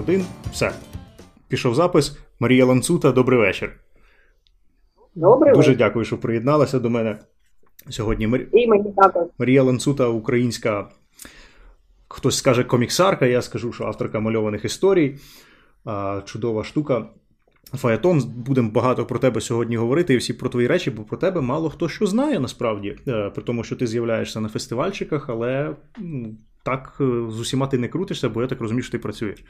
один. Все. Пішов запис. Марія Ланцута, добрий вечір. Добрий Дуже вечір. дякую, що приєдналася до мене сьогодні. Мар- І мені також. Марія Ланцута, українська, хтось скаже коміксарка, я скажу, що авторка мальованих історій. Чудова штука. Фаетон, будемо багато про тебе сьогодні говорити і всі про твої речі, бо про тебе мало хто що знає насправді. Е, При тому, що ти з'являєшся на фестивальчиках, але так е, з усіма ти не крутишся, бо я так розумію, що ти працюєш.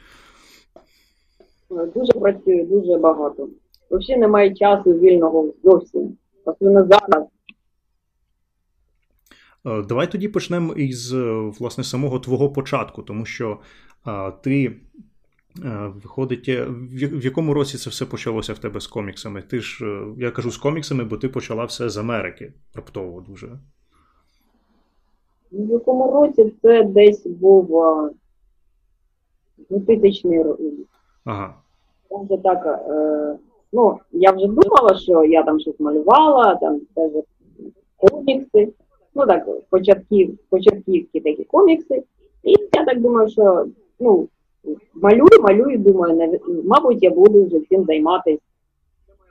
Дуже працюю, дуже багато. Взагалі немає часу вільного зовсім. Особливо зараз. Е, Давай тоді почнемо із е, власне самого твого початку, тому що а, ти е, виходить, е, в в якому році це все почалося в тебе з коміксами? Ти ж я кажу з коміксами, бо ти почала все з Америки раптово дуже. В якому році це десь був а, 2000 рік. Ага. Там так, е, ну, я вже думала, що я там щось малювала, там теж комікси. Ну так, початків, початківські такі комікси. І я так думаю, що ну, малюю, малюю, думаю, мабуть, я буду вже цим займатися.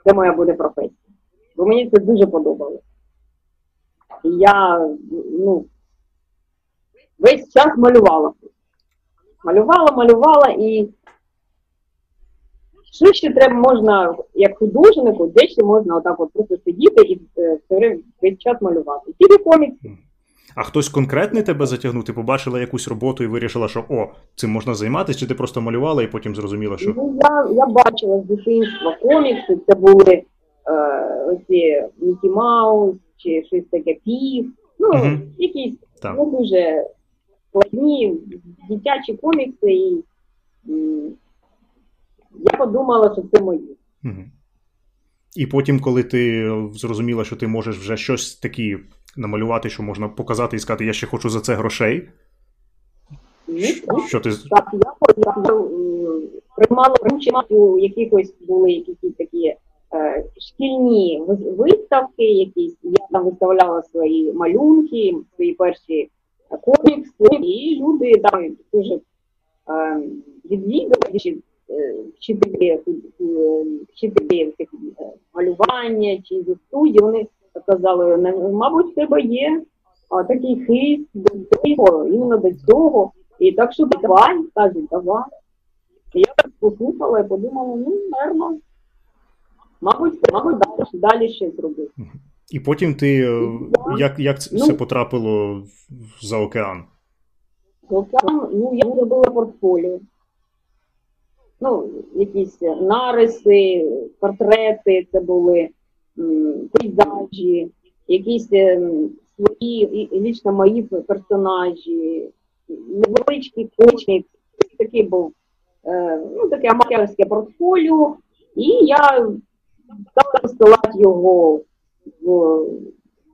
Це моя буде професія. Бо мені це дуже подобалося. Я ну, весь час малювала. Малювала, малювала і ще треба можна, як художнику, де ще можна отак от просто сидіти і е, все время весь час малювати. Тільки комікси. А хтось конкретний тебе затягнув? Ти побачила якусь роботу і вирішила, що о, цим можна займатися, чи ти просто малювала і потім зрозуміла, що Ну, я, я бачила з дитинства комікси, це були е, оці Мікі Маус чи щось таке пів. Ну, Мгм. якісь там. не дуже складні дитячі комікси, і м, я подумала, що це мої. І потім, коли ти е, зрозуміла, що ти можеш вже щось таке намалювати, що можна показати і сказати, я ще хочу за це грошей. Ну, Що ти Так, я, я, я приймала участь у якихось були якісь такі е, шкільні виставки, якісь я там виставляла свої малюнки, свої перші е, комікси, і люди там дуже е, відвідували чи, вчителі, е, малювання чи зі студії, вони казали, мабуть, в тебе є а, такий хист до цього, іменно до цього. І так що давай, кажуть, давай. І я так послухала і подумала, ну, нормально. Мабуть, мабуть, далі, далі щось робити. І потім ти е, як, як це Ну. все потрапило за океан? Океан, ну, я зробила портфоліо. Ну, якісь нариси, портрети, це були пейзажі, якісь ем, свої, лічно мої персонажі, невеличкий комікс, такий був, е, ну, таке аматорське портфоліо, і я стала розсилати його в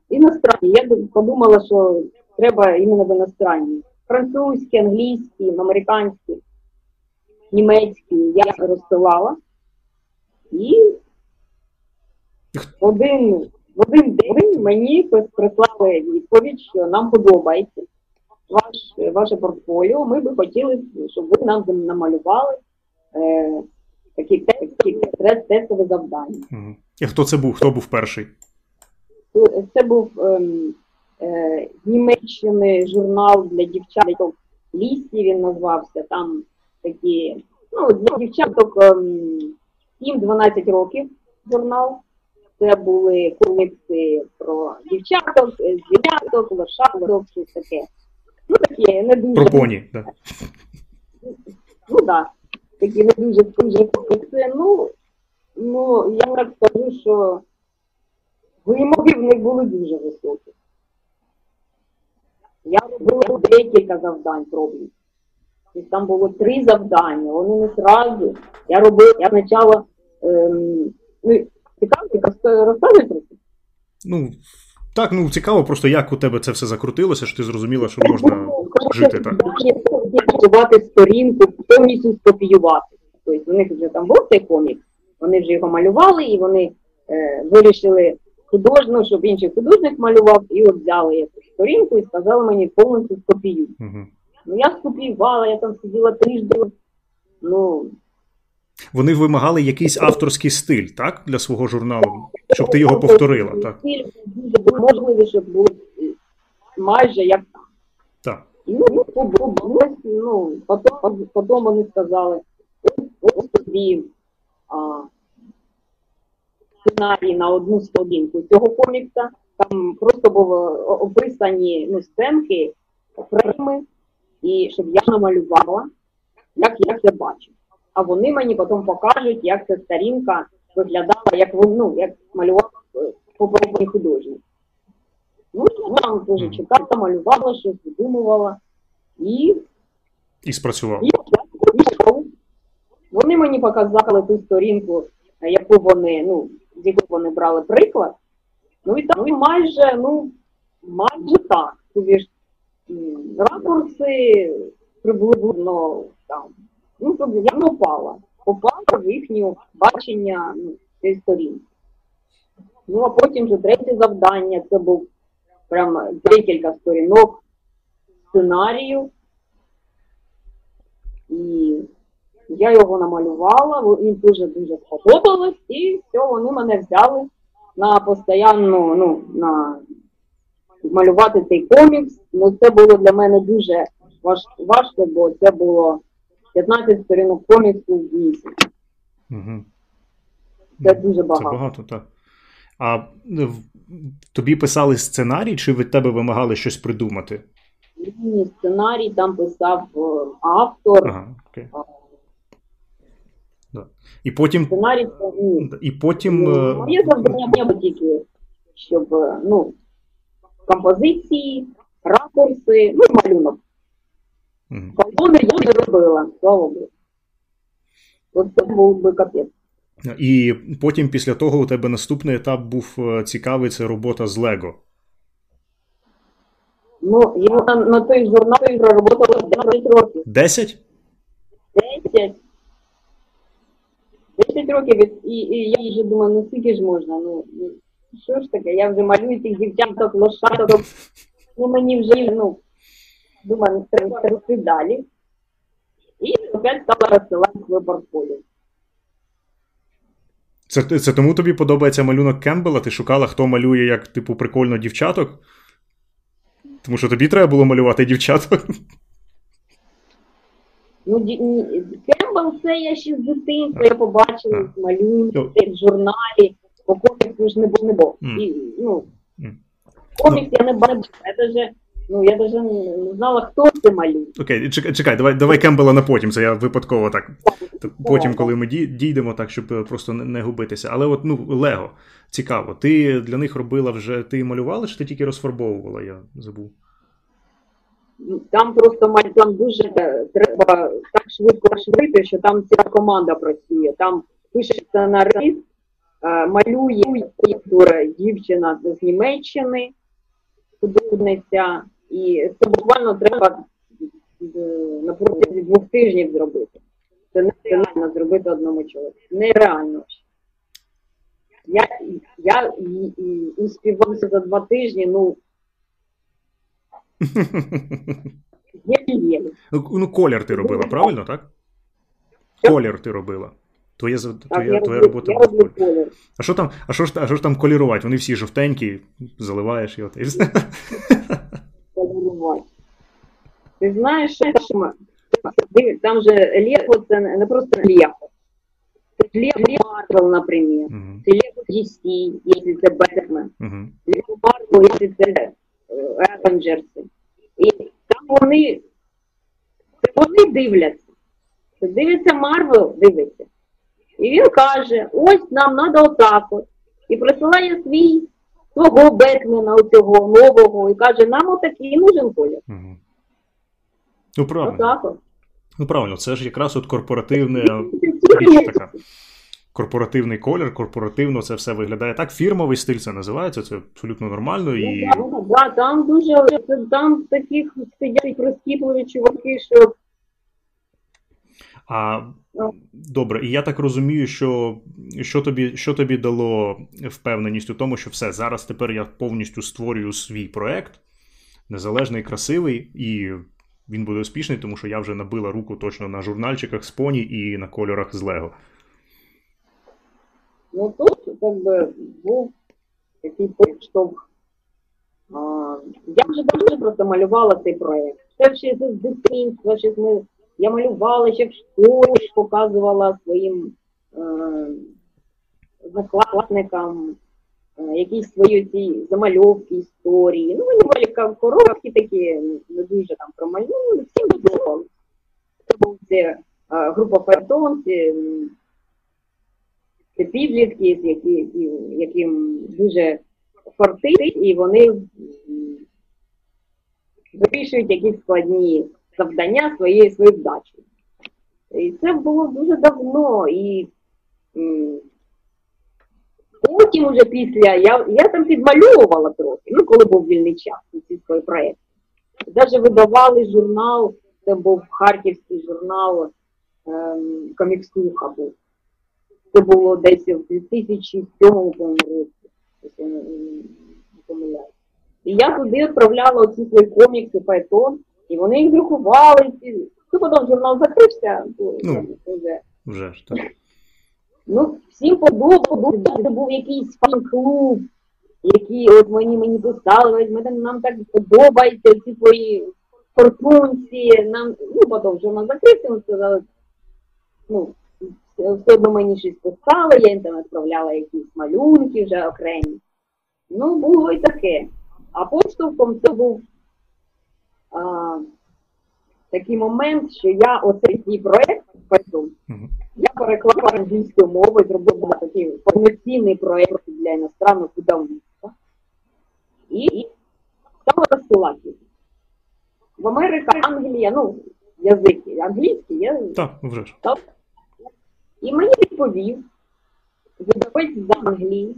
іностранні. Я подумала, що треба іменно в іностранні. Французькі, англійські, американські, німецькі я розсилала. І один, в один день мені прислали відповідь, що нам подобається ваш, ваше портфоліо. Ми би хотіли, щоб ви нам намалювали е, такі, такі тестові завдання. І хто це був? Хто був перший? Це був ем, е, з Німеччини журнал для дівчаток Лісі він назвався. Там такі, ну, для дівчаток ем, 7-12 років журнал. Це були комікси про дівчаток, е, звіряток, лошадок, щось таке. Ну таке, не дуже. Про поні. Да. Ну так, да, такі не дуже дуже комікси. Ну, ну, я так скажу, що вимоги в них були дуже високі. Я робила декілька завдань пробних. Тобто Там було три завдання, вони не зразу. Я робила, я спочатку, ем, ну, цікаво, розказують про це? Ну, так, ну цікаво, просто як у тебе це все закрутилося, що ти зрозуміла, що можна жити так. Копіювати сторінку, повністю скопіювати. Тобто у них вже там був цей комік, вони вже його малювали і вони е, вирішили художник, щоб інший художник малював, і от взяли якусь сторінку і сказали мені повністю скопіюй. Угу. Ну я скопіювала, я там сиділа тиждень, Ну, Вони вимагали якийсь авторський стиль, так? Для свого журналу, щоб ти його повторила. Так. Стиль дуже можливо, щоб було майже як так. Ну, побулось, ну, потім, потім вони сказали, ось тобі а, сценарій на одну сторінку цього комікса, там просто були описані ну, сценки, фрейми, і щоб я намалювала, як я це бачу. А вони мені потім покажуть, як ця сторінка виглядала, як ну, як малював попередній художник. Ну, я там дуже читала, малювала, щось видумувала. І І спрацював. і. Вони мені показали ту сторінку, яку вони, ну, з якої вони брали приклад. Ну і там майже, ну, майже так. Тобі ж м, ракурси приблизно там. Ну, тобі я попала. Попала в їхнє бачення ну, цієї сторінки. Ну, а потім вже третє завдання, це був прямо декілька сторінок сценарію. І я його намалювала, їм дуже дуже сподобалось, і все, вони мене взяли на постійну, ну, на малювати цей комікс. Ну, це було для мене дуже важ, важко, бо це було 15 сторінок коміксу в місяць. Угу. Це дуже багато. Це багато, так. А тобі писали сценарій, чи від тебе вимагали щось придумати? Мені сценарій там писав е, автор. Ага, окей. Да. І потім. Сценарій це. І потім. Ну, е, Моє завдання було тільки, щоб е, ну, композиції, ракурси, ну, і малюнок. мгм. Колони я не робила, слава Богу. Це був би капець. І потім, після того, у тебе наступний етап був е, цікавий це робота з Лего. Ну, я на, на той журнал проработала 10 років. 10? 10. 10 років, і, і я вже думаю, ну скільки ж можна, ну, ну, що ж таке, я вже малюю цих дівчаток, лошадок, ну мені вже, ну, думаю, рости далі. І опять стала розсилати своє портфоліо. Це, це тому тобі подобається малюнок Кембела? Ти шукала, хто малює як, типу, прикольно дівчаток? Тому що тобі треба було малювати дівчаток. Ну, Кембл це я ще з дитинства, я побачила малюнки, Ну. в журналі, бо коміксу ж не було, не було. Мгм. І, ну, комікс я не бачила, я даже, ну, я даже не знала, хто це малює. Окей, чекай, чекай, давай, давай Кембела на потім. Це я випадково так. Потім, коли ми дійдемо, так, щоб е, просто не, губитися. Але от ну, Лего, цікаво. Ти для них робила вже, ти малювала, чи ти тільки розфарбовувала? Я забув. Там просто там дуже е, треба так швидко швидко, що там ціла команда працює. Там пише сценарист, малює актора дівчина з Німеччини, художниця, і це буквально треба е, на протязі двох тижнів зробити. Це нереально зробити одному чоловіку. Нереально. Я, я і, і успівався за два тижні, ну. Ну, ну, колір ти робила, правильно, так? Колір ти робила. Твоє, твоя, твоя робота я роблю колір. А що там, а що ж, а що ж там колірувати? Вони всі жовтенькі, заливаєш от і все. Ти знаєш, що там же Лего це не просто Лего. Це Лего Марвел, наприклад. Мгм, Це Лего DC, якщо це Бетмен. мгм. Лего Марвел, якщо це е, Avengers. І там вони, це вони дивляться. Дивиться Марвел, дивиться. І він каже, ось нам треба отак от. І присилає свій свого Бетмена, оцього нового, і каже, нам отакий нужен колір. Мгм. Ну, правильно. Отак от. Ну, правильно, це ж якраз от корпоративне, така. Корпоративний колір, корпоративно це все виглядає так. Фірмовий стиль це називається, це абсолютно нормально. І Ну, да, да, там дуже там таких сидять прискіпливі чуваки, що А Ну. добре, і я так розумію, що, що, тобі, що тобі дало впевненість у тому, що все, зараз тепер я повністю створюю свій проект, незалежний, красивий, і він буде успішний, тому що я вже набила руку точно на журнальчиках з поні і на кольорах з Лего. Ну тут как би був такий поштовх. Я вже давно просто малювала цей проєкт. Це ще з дитинства, ще ми, я малювала ще в школі, показувала своїм е, однокласникам е, якісь свої ці замальовки, історії. Ну, малювали коробки такі, не дуже там промалювали, всім було. Це був це е, група Файтон, це, це підлітки, які, яким дуже фартить, і вони вирішують якісь складні завдання своєї своєї вдачі. І це було дуже давно. І потім уже після я я там підмальовувала трохи, ну коли був вільний час ці свої проєкти. Навіть видавали журнал, це був харківський журнал ем, Коміксуха був. Це було десь в 2007 році якщо не помиляюсь. І я туди відправляла оці свої комікси, Python, і вони їх друкували. Ну, потім журнал закрився, то ну, вже. Вже ж так. Ну, всім подобалося, це був якийсь фан-клуб, який от мені мені писали, ми, нам так подобається ці твої фортунці, нам, ну, потім журнал закрився, ми сказали, ну, все одно мені щось писали, я їм там відправляла якісь малюнки вже окремі. Ну, було і таке. А поштовхом це був такий момент, що я оцей свій проєкт -hmm. я переклала англійською мовою, зробила такий повноцінний проєкт для іностранного видавництва. І стала розсилати. В Америка, Англія, ну, язики англійський, я так, вже ж. І мені відповів видавець з Англії,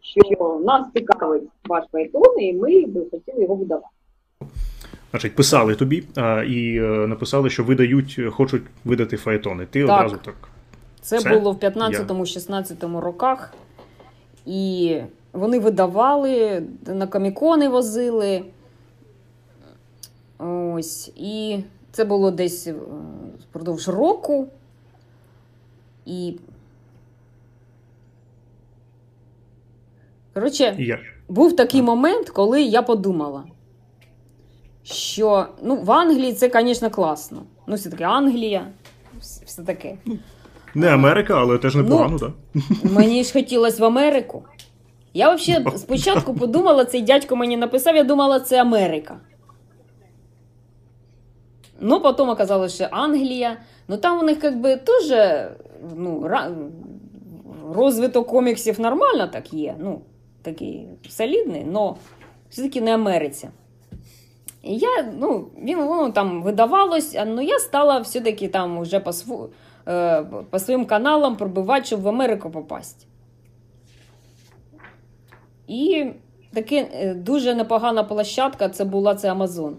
що нас цікавить ваш Python, і ми би хотіли його видавати. Значить, писали тобі а, і е, написали, що видають, хочуть видати фаетони. Ти так. одразу так. Це, Це було в 15-16 роках, і вони видавали, на комікони возили. Ось, і це було десь е, впродовж року. І. Коротше, був такий момент, коли я подумала, що ну, в Англії це, звісно, класно. Ну, все-таки Англія, все таке. Не Америка, але теж непогано, так? Ну, мені ж хотілося в Америку. Я взагалі спочатку подумала, цей дядько мені написав, я думала, це Америка. Ну, потім оказалось, що Англія. Ну там у них бы теж ну, розвиток коміксів нормально так є. Ну, такий солідний, але все-таки не Америці. І я, ну, він воно там видавалось, але я стала все-таки там уже по, св... Е, по своїм каналам пробивати, щоб в Америку попасти. І таки е, дуже непогана площадка це була це Амазон.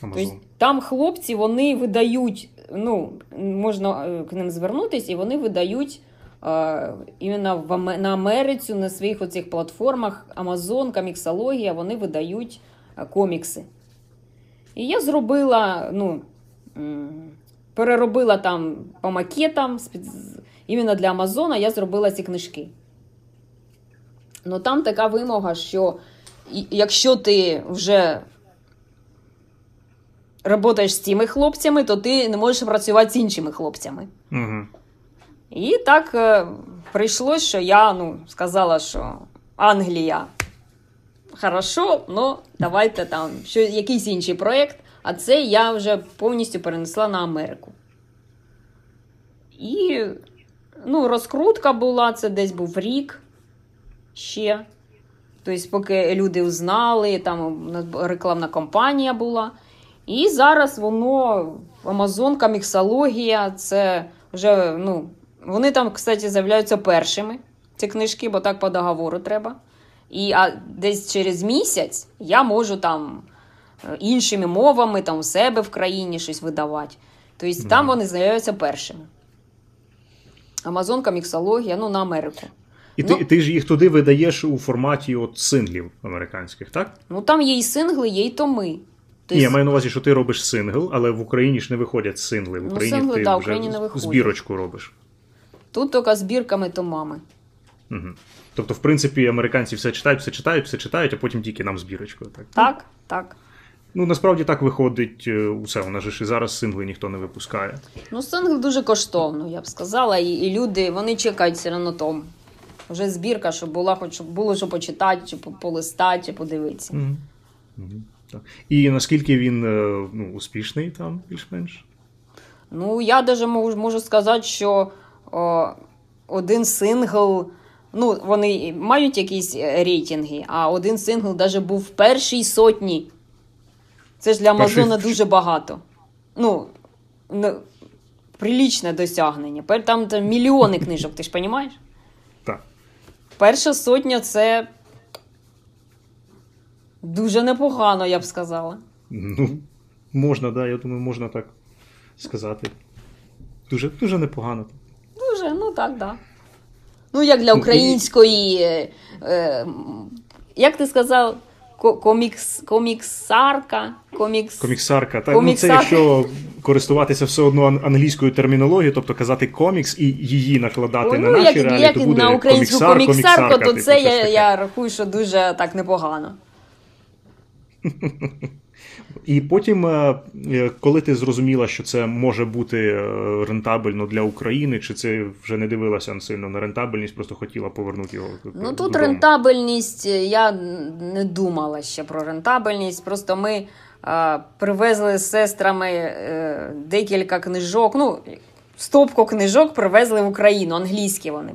Тобто, там хлопці вони видають, ну, можна е, к ним звернутися, і вони видають е, іменно в, на Америці, на своїх оцих платформах Amazon, коміксологія, вони видають комікси. І я зробила, ну, переробила там по макетам, іменно для Амазона я зробила ці книжки. Ну там така вимога, що якщо ти вже працюєш з цими хлопцями, то ти не можеш працювати з іншими хлопцями. Угу. І так е, прийшлось, що я ну, сказала, що Англія хорошо, але давайте там що, якийсь інший проєкт, а це я вже повністю перенесла на Америку. І ну, розкрутка була, це десь був рік ще. Тобто, поки люди узнали, там рекламна кампанія була. І зараз воно Амазонка, міксологія, це вже, ну, вони там, кстати, з'являються першими, ці книжки, бо так по договору треба. І а десь через місяць я можу там е, іншими мовами там у себе в країні щось видавати. Тобто mm. там вони з'являються першими. Амазонка, міксологія, ну, на Америку. І ну, ти ти ж їх туди видаєш у форматі от синглів американських, так? Ну там є і сингли, є і томи. Тобто, Ні, я маю на увазі, що ти робиш сингл, але в Україні ж не виходять сингли. В Ну, сингли, ти да, вже Україні не збірочку робиш. Тут тільки збірками то мами. Угу. Тобто, в принципі, американці все читають, все читають, все читають, а потім тільки нам збірочку. Так? Так, так. Ну, насправді так виходить е, усе. У нас же ж і зараз сингли ніхто не випускає. Ну, сингл дуже коштовно, я б сказала. І, і люди вони чекають все одно том. Вже збірка, щоб була, хоч щоб було що почитати, чи полистати, чи подивитися. Угу. Угу. Так. І наскільки він е, ну, успішний там, більш-менш? Ну, я даже можу, можу сказати, що о, один сингл. Ну, вони мають якісь е, рейтинги, а один сингл даже був в першій сотні. Це ж для Амазона дуже багато. Ну, ну прилічне досягнення. Там, там мільйони книжок, ти ж розумієш? Так. Перша сотня це дуже непогано, я б сказала. Ну, можна, да, я думаю, можна так сказати. Дуже, дуже непогано. Дуже, ну так, да. Ну, як для Ну, української. Е, е, як ти сказав, комікс, коміксарка, комікс... Коміксарка. Та, ну, це якщо користуватися все одно англійською термінологією, тобто казати комікс і її накладати на ну, наші як, реалії, як то буде на українську коміксар, коміксарку, коміксарка, то типу, це щось я, я рахую, що дуже так непогано. І потім, е, е, коли ти зрозуміла, що це може бути е, рентабельно для України, чи це вже не дивилася сильно на рентабельність, просто хотіла повернути його. Ну додому? тут рентабельність, я не думала ще про рентабельність. Просто ми е, привезли з сестрами е, декілька книжок. Ну, стопку книжок привезли в Україну, англійські вони.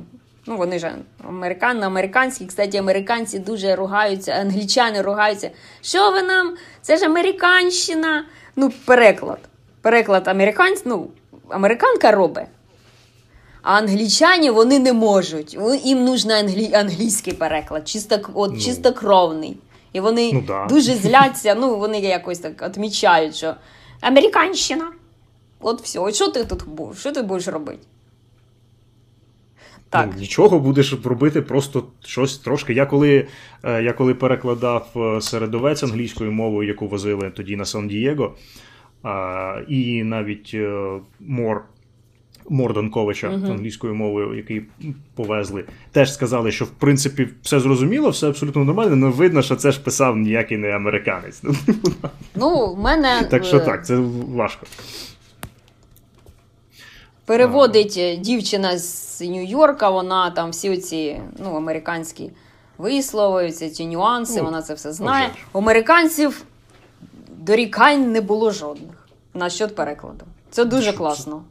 Ну, вони ж американ, американські. Кстати, американці дуже ругаються, англічани ругаються. Що ви нам? Це ж американщина. Ну, переклад. Переклад американць, ну, американка робить. А англічані вони не можуть. Їм нужен англі... англійський переклад, чисто, от, Ну. чистокровний. І вони Ну, да. дуже зляться, ну вони якось так відмічають, що американщина. От все. От що ти тут будеш? Що ти будеш робити? Так. Ну, нічого будеш робити, просто щось трошки. Я коли, е, я коли перекладав е, середовець англійською мовою, яку возили тоді на Сан-Дієго, і навіть е, Мор. Мор Данковича Мгм. англійською мовою, який повезли, теж сказали, що в принципі все зрозуміло, все абсолютно нормально, але видно, що це ж писав ніякий не американець. Ну, Ну, в мене так що е, так, це важко. Переводить е, дівчина з Нью-Йорка, вона там всі ці ну, американські вислови, ці нюанси, Ну, вона це все знає. вже. У американців дорікань не було жодних насчет перекладу. Це дуже класно.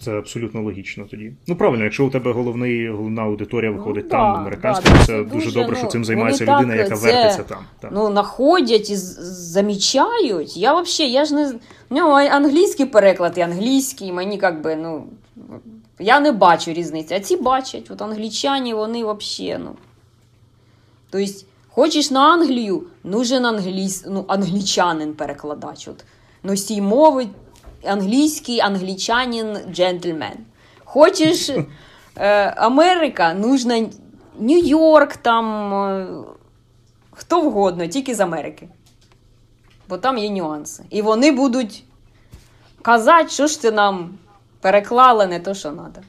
Це абсолютно логічно тоді. Ну правильно, якщо у тебе головний головна аудиторія виходить Ну, там, да, американська, да, то це це дуже добре, що ну, цим займається людина, так, яка це- вертиться там. Так. Ну, знаходять і замічають. Я взагалі, я ж не. з- У нього англійський переклад і англійський, мені як би, ну. Я не бачу різниці. А ці бачать. От англічані, вони взагалі, ну. Тобто, хочеш на Англію, нужен англійсь, ну, англічанин перекладач. От. Носій мови, англійський англічанин джентльмен. Хочеш е, Америка, нужна Нью-Йорк, там е, хто вгодно, тільки з Америки. Бо там є нюанси. І вони будуть казати, що ж ти нам переклали не то, що треба.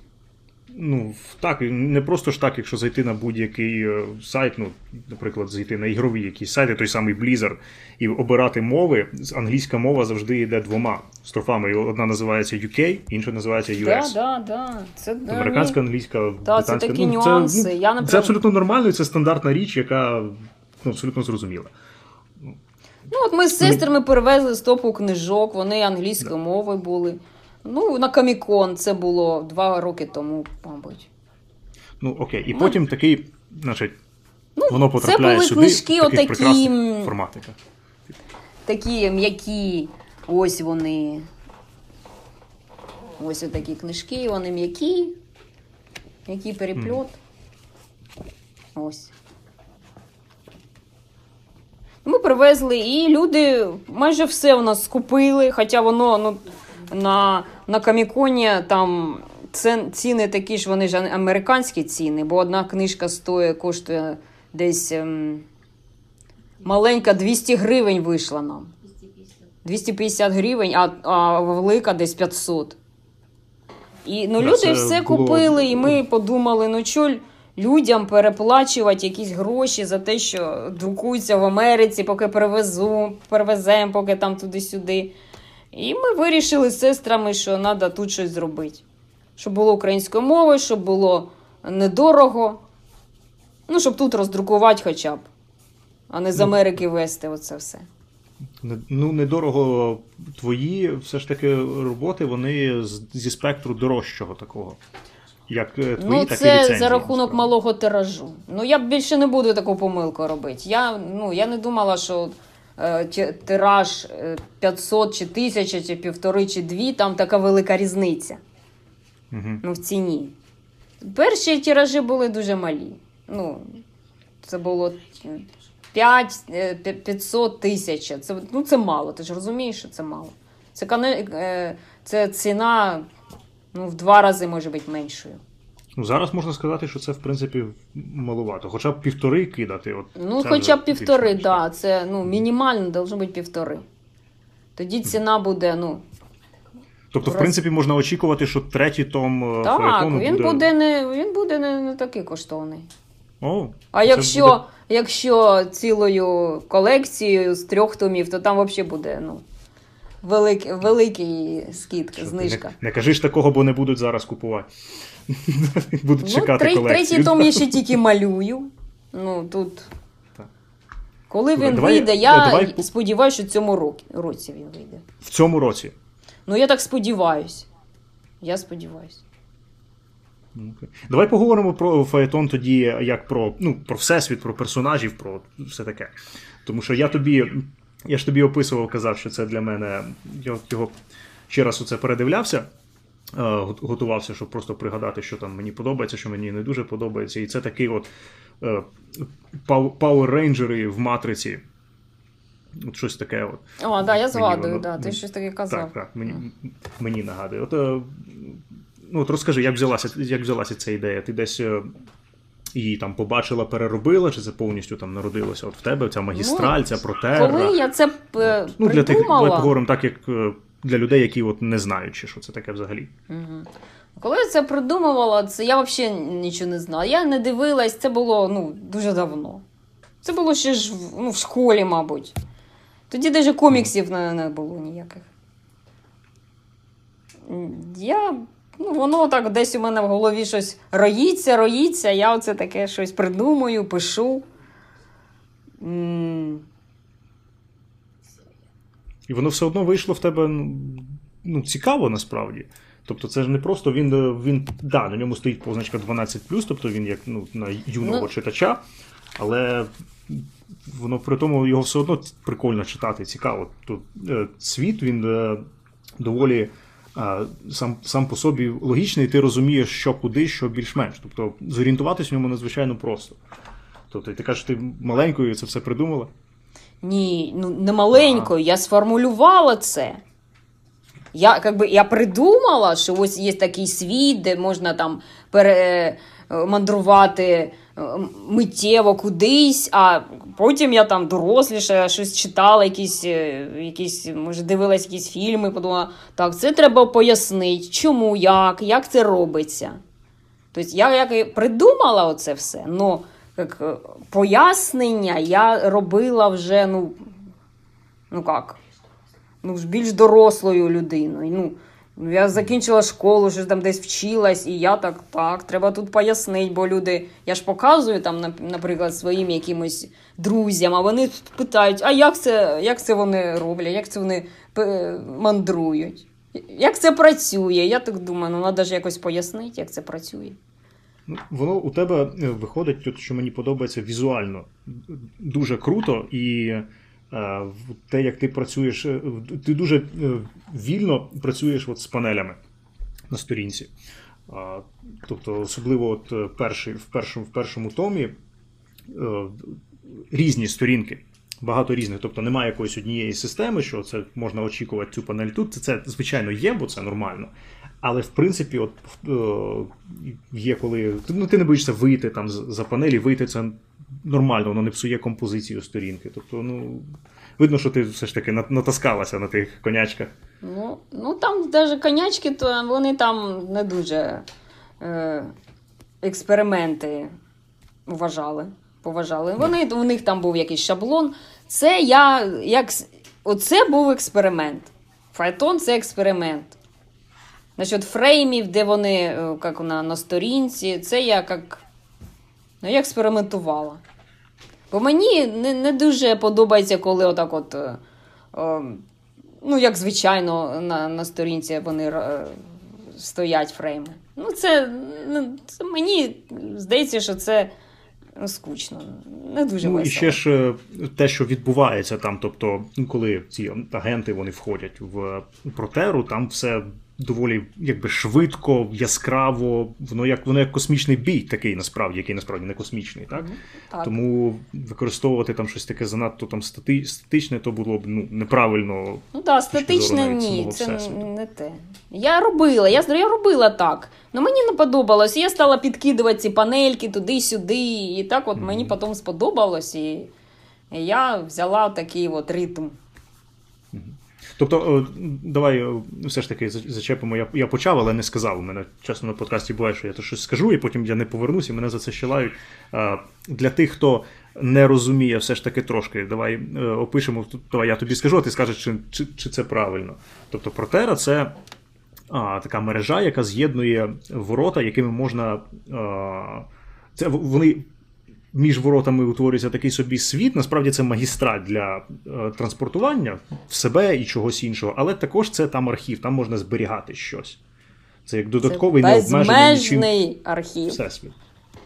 Ну, так, не просто ж так, якщо зайти на будь-який е, сайт, ну, наприклад, зайти на ігрові якісь сайти, той самий Blizzard, і обирати мови, англійська мова завжди йде двома строфами. Одна називається UK, інша називається US. Так, так, так. Це Американська, англійська, Та, британська. це такі ну, нюанси. Це, ну, Я, це абсолютно нормально, і це стандартна річ, яка ну, абсолютно зрозуміла. Ну, от ми з сестрами перевезли стопу книжок, вони англійською мовою були. Ну, на Комікон це було два роки тому, мабуть. Ну, окей. І потім такий, значить, Ну, воно це потрапляє були сюди книжки в таких отакі, прекрасних форматиках. Такі м'які, ось вони. Ось такі книжки, вони м'які. Який перепльот. Ось. Ми привезли, і люди майже все у нас скупили, хоча воно ну, на, на Каміконі там ціни такі ж, вони ж американські ціни, бо одна книжка стоїть, коштує десь ем, маленька 200 гривень вийшла нам. 250 гривень, а, а велика десь 500. І ну, люди все було- купили, і ми подумали, ну що л- людям переплачувати якісь гроші за те, що друкуються в Америці, поки перевезу, перевеземо, поки там туди-сюди. І ми вирішили з сестрами, що треба тут щось зробити. Щоб було українською мовою, щоб було недорого. Ну, щоб тут роздрукувати хоча б, а не з Ну. Америки вести оце все. Ну, недорого твої все ж таки роботи, вони зі спектру дорожчого такого. Як е, твої, Ну, так і це ліцензії, за рахунок насправді. малого тиражу. Ну, я б більше не буду таку помилку робити. Я, ну, я не думала, що тираж е, 500 чи 1000, чи півтори, чи дві, там така велика різниця Мгм. ну, в ціні. Перші тиражі були дуже малі. Ну, це було 5, 500 тисяч. Це, ну, це мало, ти ж розумієш, що це мало. Це, е, це ціна ну, в два рази може бути меншою. Ну, зараз можна сказати, що це в принципі малувато. Хоча б півтори кидати. От Ну, хоча б півтори, більш-менш, да, це ну, мінімально должно бути півтори. Тоді ціна буде, ну. Тобто, в принципі, можна очікувати, що третій том е, Так, фаетону він буде. буде не, він буде не, не такий коштовний. О, А якщо, буде- якщо цілою колекцією з трьох томів, то там взагалі буде ну, велик, великий скидка, знижка. Не, не кажи ж такого, бо не будуть зараз купувати. Будуть Ну, чекати три, колекцію. третій том я ще тільки малюю. Ну, тут. Так. Коли він давай- вийде, е, я давай сподіваюся, що в цьому році, він вийде. В цьому році. Ну, я так сподіваюсь. Я сподіваюся. Ну. Давай поговоримо про фаетон тоді, як про, ну, про всесвіт, про персонажів, про все таке. Тому що я тобі, я ж тобі описував, казав, що це для мене. Я його ще раз оце передивлявся, е, готувався, щоб просто пригадати, що там мені подобається, що мені не дуже подобається. І це такий от е, Power Rangers в матриці. От щось таке. От. О, да, я згадую, воно- да, ти щось таке казав. Так, так, мені, мені нагадує. От, е, ну, от розкажи, як взялася, як взялася ця ідея? Ти десь її там побачила, переробила, чи це повністю там народилося? От в тебе ця магістраль, ця протерра? Коли я це е, Ну, для тих, придумала, поговоримо так, як е, для людей, які от не знають, що це таке взагалі. Мгм. Коли я це придумувала, це я взагалі нічого не знала. Я не дивилась, це було ну, дуже давно. Це було ще ж ну, в школі, мабуть. Тоді навіть коміксів не, не було ніяких. Я, ну, воно так десь у мене в голові щось роїться, роїться. Я оце таке щось придумую, пишу. М, І воно все одно вийшло в тебе ну, ну, цікаво насправді. Тобто це ж не просто він, е, він да, на ньому стоїть позначка 12, тобто він як ну, на юного Ну. читача, але воно при тому його все одно прикольно читати, цікаво. Тут е, світ він е, доволі сам, сам по собі логічний, ти розумієш, що куди, що більш-менш. Тобто зорієнтуватись в ньому надзвичайно просто. Тобто, ти кажеш, ти маленькою це все придумала? Ні, ну не маленькою, я сформулювала це. Я, как би, я придумала, що ось є такий світ, де можна там перемандрувати миттєво кудись, а потім я там доросліша, щось читала, якісь, е, якісь, може, дивилась якісь фільми, подумала, так, це треба пояснити, чому, як, як це робиться. Тобто я як придумала оце все, але як е, пояснення я робила вже, ну, ну як, ну, більш дорослою людиною. Ну, я закінчила школу, щось там десь вчилась, і я так, так, треба тут пояснити, бо люди, я ж показую там, наприклад, своїм якимось друзям, а вони питають, а як це, як це вони роблять, як це вони мандрують? Як це працює? Я так думаю, ну треба ж якось пояснити, як це працює. Ну, Воно у тебе е, виходить, що мені подобається візуально дуже круто, і те, як ти працюєш, е, ти дуже е, вільно працюєш от з панелями на сторінці. Тобто, особливо от е, перший, в, першому, в першому томі е, різні сторінки. Багато різних, тобто немає якоїсь однієї системи, що це можна очікувати цю панель тут. Це, це звичайно є, бо це нормально. Але в принципі, от е, є коли ну, ти не боїшся вийти там за панелі, вийти це нормально, воно не псує композицію сторінки. Тобто, ну, видно, що ти все ж таки натаскалася на тих конячках. Ну, ну там навіть конячки, то вони там не дуже е, експерименти вважали. Поважали. Вони, у них там був якийсь шаблон. Це я як. Оце був експеримент. Файтон це експеримент. Насчет фреймів, де вони е, як на, на сторінці, це я як. Ну, я експериментувала. Бо мені не, не дуже подобається, коли отак от. е, е, ну, як звичайно, на, на сторінці вони е, стоять фрейми. Ну, це, ну, це мені здається, що це ну, скучно. Не дуже Ну, і ще ж е, те, що відбувається там, тобто, коли ці агенти вони входять в протеру, там все доволі якби швидко, яскраво, воно як воно як космічний бій, такий насправді, який насправді не космічний, так? Так. Тому використовувати там щось таке занадто там стати, статичне, то було б ну, неправильно. Ну так, статичне зору ні, це всесвіту. не те. Я робила, я, я робила так. Ну мені не подобалось. Я стала підкидувати ці панельки туди-сюди. І так от мені потім сподобалось. І я взяла такий от ритм. Тобто, е, давай е, все ж таки зачепимо. Я, я почав, але не сказав. У мене часто на подкасті буває, що я то щось скажу, і потім я не повернуся, і мене за це ще лають. Е, Для тих, хто не розуміє, все ж таки трошки, давай опишемо. Давай я тобі скажу, а ти скажеш, чи, чи, чи це правильно. Тобто, Протера це а, така мережа, яка з'єднує ворота, якими можна. А, це вони між воротами утворюється такий собі світ. Насправді це магістрат для е, транспортування в себе і чогось іншого, але також це там архів, там можна зберігати щось. Це як додатковий це необмежений нічим архів. всесвіт.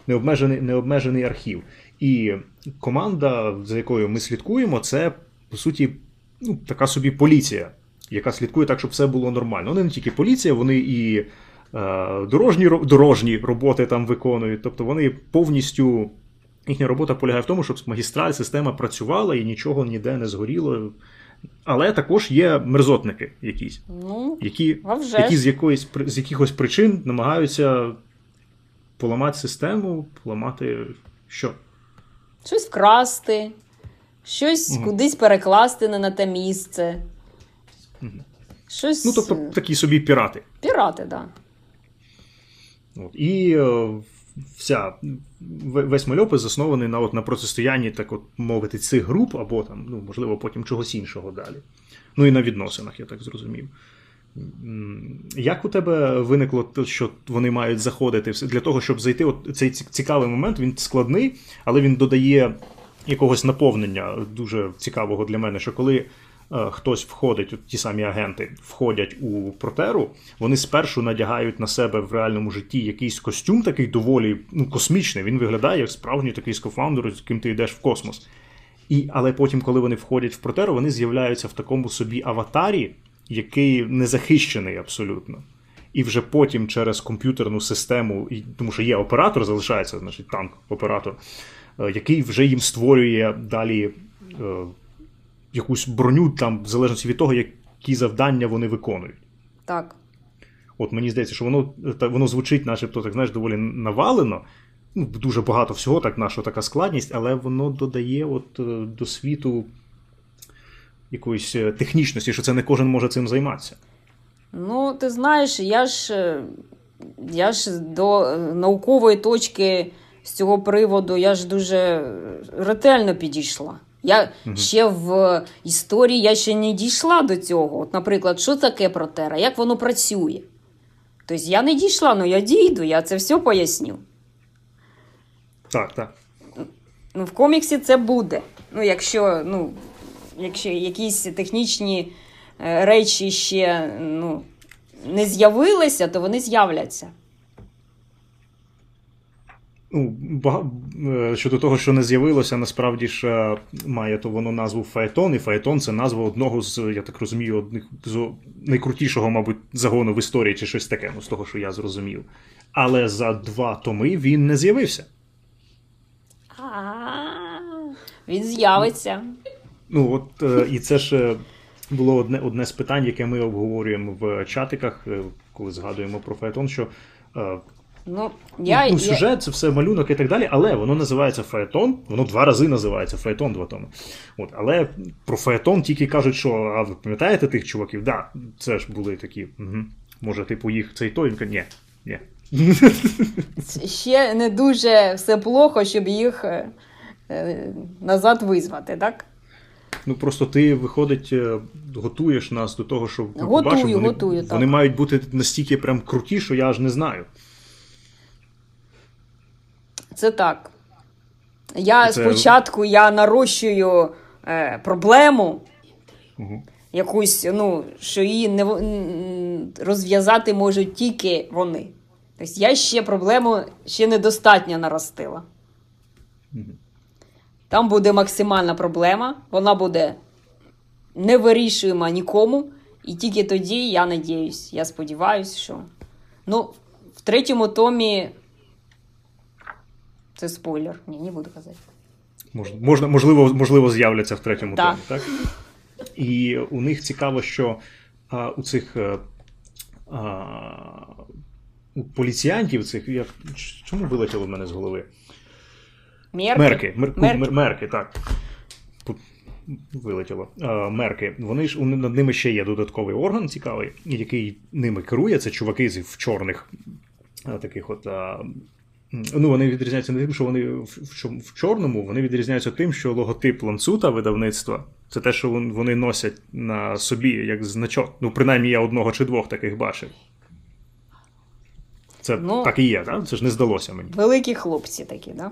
Необмежений, необмежений архів. І команда, за якою ми слідкуємо, це по суті ну, така собі поліція, яка слідкує так, щоб все було нормально. Вони не тільки поліція, вони і е, дорожні, дорожні роботи там виконують. Тобто вони повністю. Їхня робота полягає в тому, щоб магістраль, система працювала і нічого ніде не згоріло. Але також є мерзотники якісь, Ну, які які з якоїсь з якихось причин намагаються поламати систему, поламати що? щось вкрасти, щось Мгм. кудись перекласти не на те місце. Мгм. Щось. Ну, тобто такі собі пірати. Пірати, так. Да. І е, вся весь мальопис заснований на, от, на протистоянні, так от мовити, цих груп, або там, ну, можливо, потім чогось іншого далі. Ну і на відносинах, я так зрозумів. Як у тебе виникло, те, що вони мають заходити для того, щоб зайти? От цей цікавий момент, він складний, але він додає якогось наповнення дуже цікавого для мене, що коли хтось входить, от ті самі агенти входять у протеру, вони спершу надягають на себе в реальному житті якийсь костюм, такий доволі ну, космічний. Він виглядає як справжній такий скафандр, з яким ти йдеш в космос. І, але потім, коли вони входять в протеру, вони з'являються в такому собі аватарі, який не захищений абсолютно. І вже потім через комп'ютерну систему, тому що є оператор, залишається, значить, танк, оператор, е, який вже їм створює далі е, якусь броню, там, в залежності від того, які завдання вони виконують. Так. От мені здається, що воно, воно звучить, начебто, так знаєш, доволі навалено. Ну, дуже багато всього, так наша така складність, але воно додає от, е, до світу якоїсь е, технічності, що це не кожен може цим займатися. Ну, ти знаєш, я ж, е, я ж до наукової точки з цього приводу я ж дуже ретельно підійшла. Я Мгм. ще в історії я ще не дійшла до цього. От, наприклад, що таке протера, як воно працює. Тобто я не дійшла, але я дійду, я це все поясню. Так, так. Ну, в коміксі це буде. Ну, якщо, ну, якщо якісь технічні е, речі ще ну, не з'явилися, то вони з'являться. Ну, бага... е, щодо того, що не з'явилося, насправді ж е, має то воно назву Фаетон, і Фаетон це назва одного з, я так розумію, одних з найкрутішого, мабуть, загону в історії чи щось таке, ну, з того, що я зрозумів. Але за два томи він не з'явився. Він з'явиться. Ну, от е, і це ж було одне, одне з питань, яке ми обговорюємо в чатиках, коли згадуємо про Фаетон, що е, Ну, я, ну, я... сюжет, це все малюнок і так далі, але воно називається Фаетон, воно два рази називається Фаетон два томи. От, але про Фаетон тільки кажуть, що а ви пам'ятаєте тих чуваків? Да, це ж були такі. Угу. Може, типу, їх цей той? Він каже, ні, ні. ще не дуже все плохо, щоб їх е, е, назад визвати, так? Ну просто ти, виходить, е, готуєш нас до того, що ми Готую, побачимо. Вони, готую, так. вони мають бути настільки прям круті, що я аж не знаю. Це так. Я Це- спочатку я нарощую е, проблему, Угу. якусь, ну, що її не розв'язати можуть тільки вони. Тобто я ще проблему ще недостатньо наростила. Мгм. Там буде максимальна проблема, вона буде невирішуема нікому. І тільки тоді я надіюсь, я сподіваюся, що. Ну, в третьому томі. Це спойлер. Ні, не буду казати. Мож- Можна, можливо, можливо, з'являться в третьому Так. томі, так? І у них цікаво, що а, у цих а, а, у поліціянтів цих. Як, чому вилетіло в мене з голови? Мерки. Мерки. Мер, Мерки. Мерки. мерки, так. Вилетіло. А, мерки. Вони ж над ними ще є додатковий орган цікавий, який ними керує. Це чуваки з- в чорних а, таких от. А, ну, вони відрізняються не тим, що вони в, в, в чорному, вони відрізняються тим, що логотип ланцута видавництва це те, що вони носять на собі як значок. Ну, принаймні, я одного чи двох таких бачив. Це Ну, так і є, так? Це ж не здалося мені. Великі хлопці такі, да?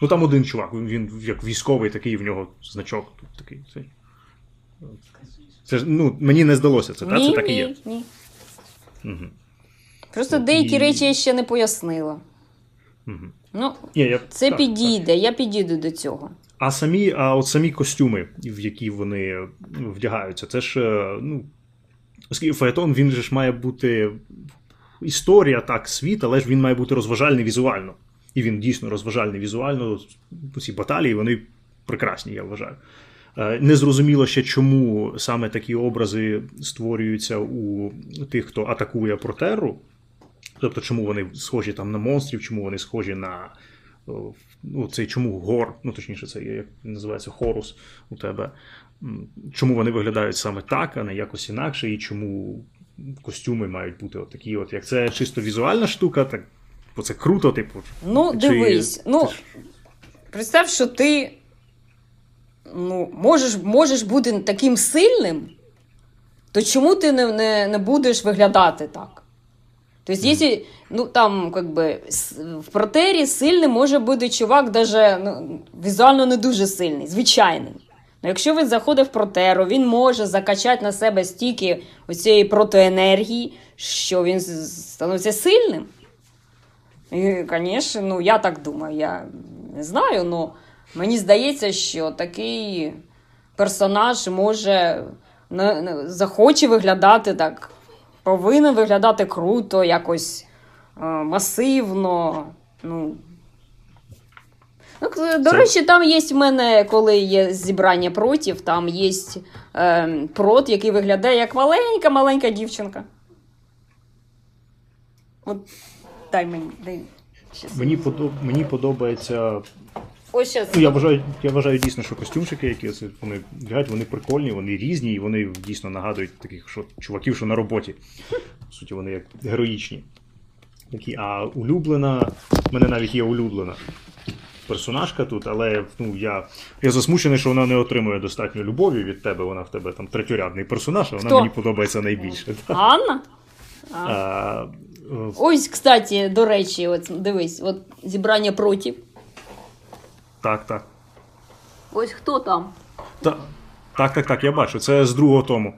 Ну там один чувак, він, він як військовий такий, в нього значок тут такий. Це, це ж, ну, мені не здалося це, та? ні, це так і ні, є. ні. Угу. Просто Ну, деякі і- речі я ще не пояснила. Угу. Ну, Ні, я, це так, підійде, я підійду до цього. А самі, а от самі костюми, в які вони вдягаються, це ж, е, ну, оскільки Фаетон, він же ж має бути історія, так, світ, але ж він має бути розважальний візуально. І він дійсно розважальний візуально. Ці баталії, вони прекрасні, я вважаю. Е, Незрозуміло ще, чому саме такі образи створюються у тих, хто атакує протеру. Тобто, чому вони схожі там на монстрів, чому вони схожі на ну, цей чому гор, ну точніше, це як називається хорус у тебе. Чому вони виглядають саме так, а не якось інакше, і чому костюми мають бути от такі, от як це чисто візуальна штука, так бо це круто, типу. Ну, Чи- дивись, ну, представ, що ти ну, можеш, можеш бути таким сильним, то чому ти не, не, не будеш виглядати так? Тобто, якщо, ну, там, как би, в протері сильним може бути чувак, даже, ну, візуально не дуже сильний, звичайний. Ну, якщо він заходить в протеру, він може закачати на себе стільки оцієї протоенергії, що він становиться сильним. І, звісно, ну я так думаю, я не знаю, але мені здається, що такий персонаж може захоче виглядати так, повинен виглядати круто, якось е, масивно. Ну. Ну, До речі, там є в мене, коли є зібрання протів, там є е, прот, який виглядає як маленька-маленька дівчинка. От дай мені. Дай. Щас. Мені, подоб... Мені подобається. Ось щас. Ну, я вважаю, я вважаю дійсно, що костюмчики, які це вони вдягають, вони прикольні, вони різні, і вони дійсно нагадують таких що, чуваків, що на роботі. По суті, вони як героїчні. Такі, а улюблена, в мене навіть є улюблена персонажка тут, але ну, я, я засмучений, що вона не отримує достатньо любові від тебе. Вона в тебе там третьорядний персонаж, а вона Хто? мені подобається найбільше. Анна? А. А, Ось, кстати, до речі, от дивись, от зібрання проти. Так, так. Ось хто там? Та- Так, так, так, я бачу. Це з другого тому.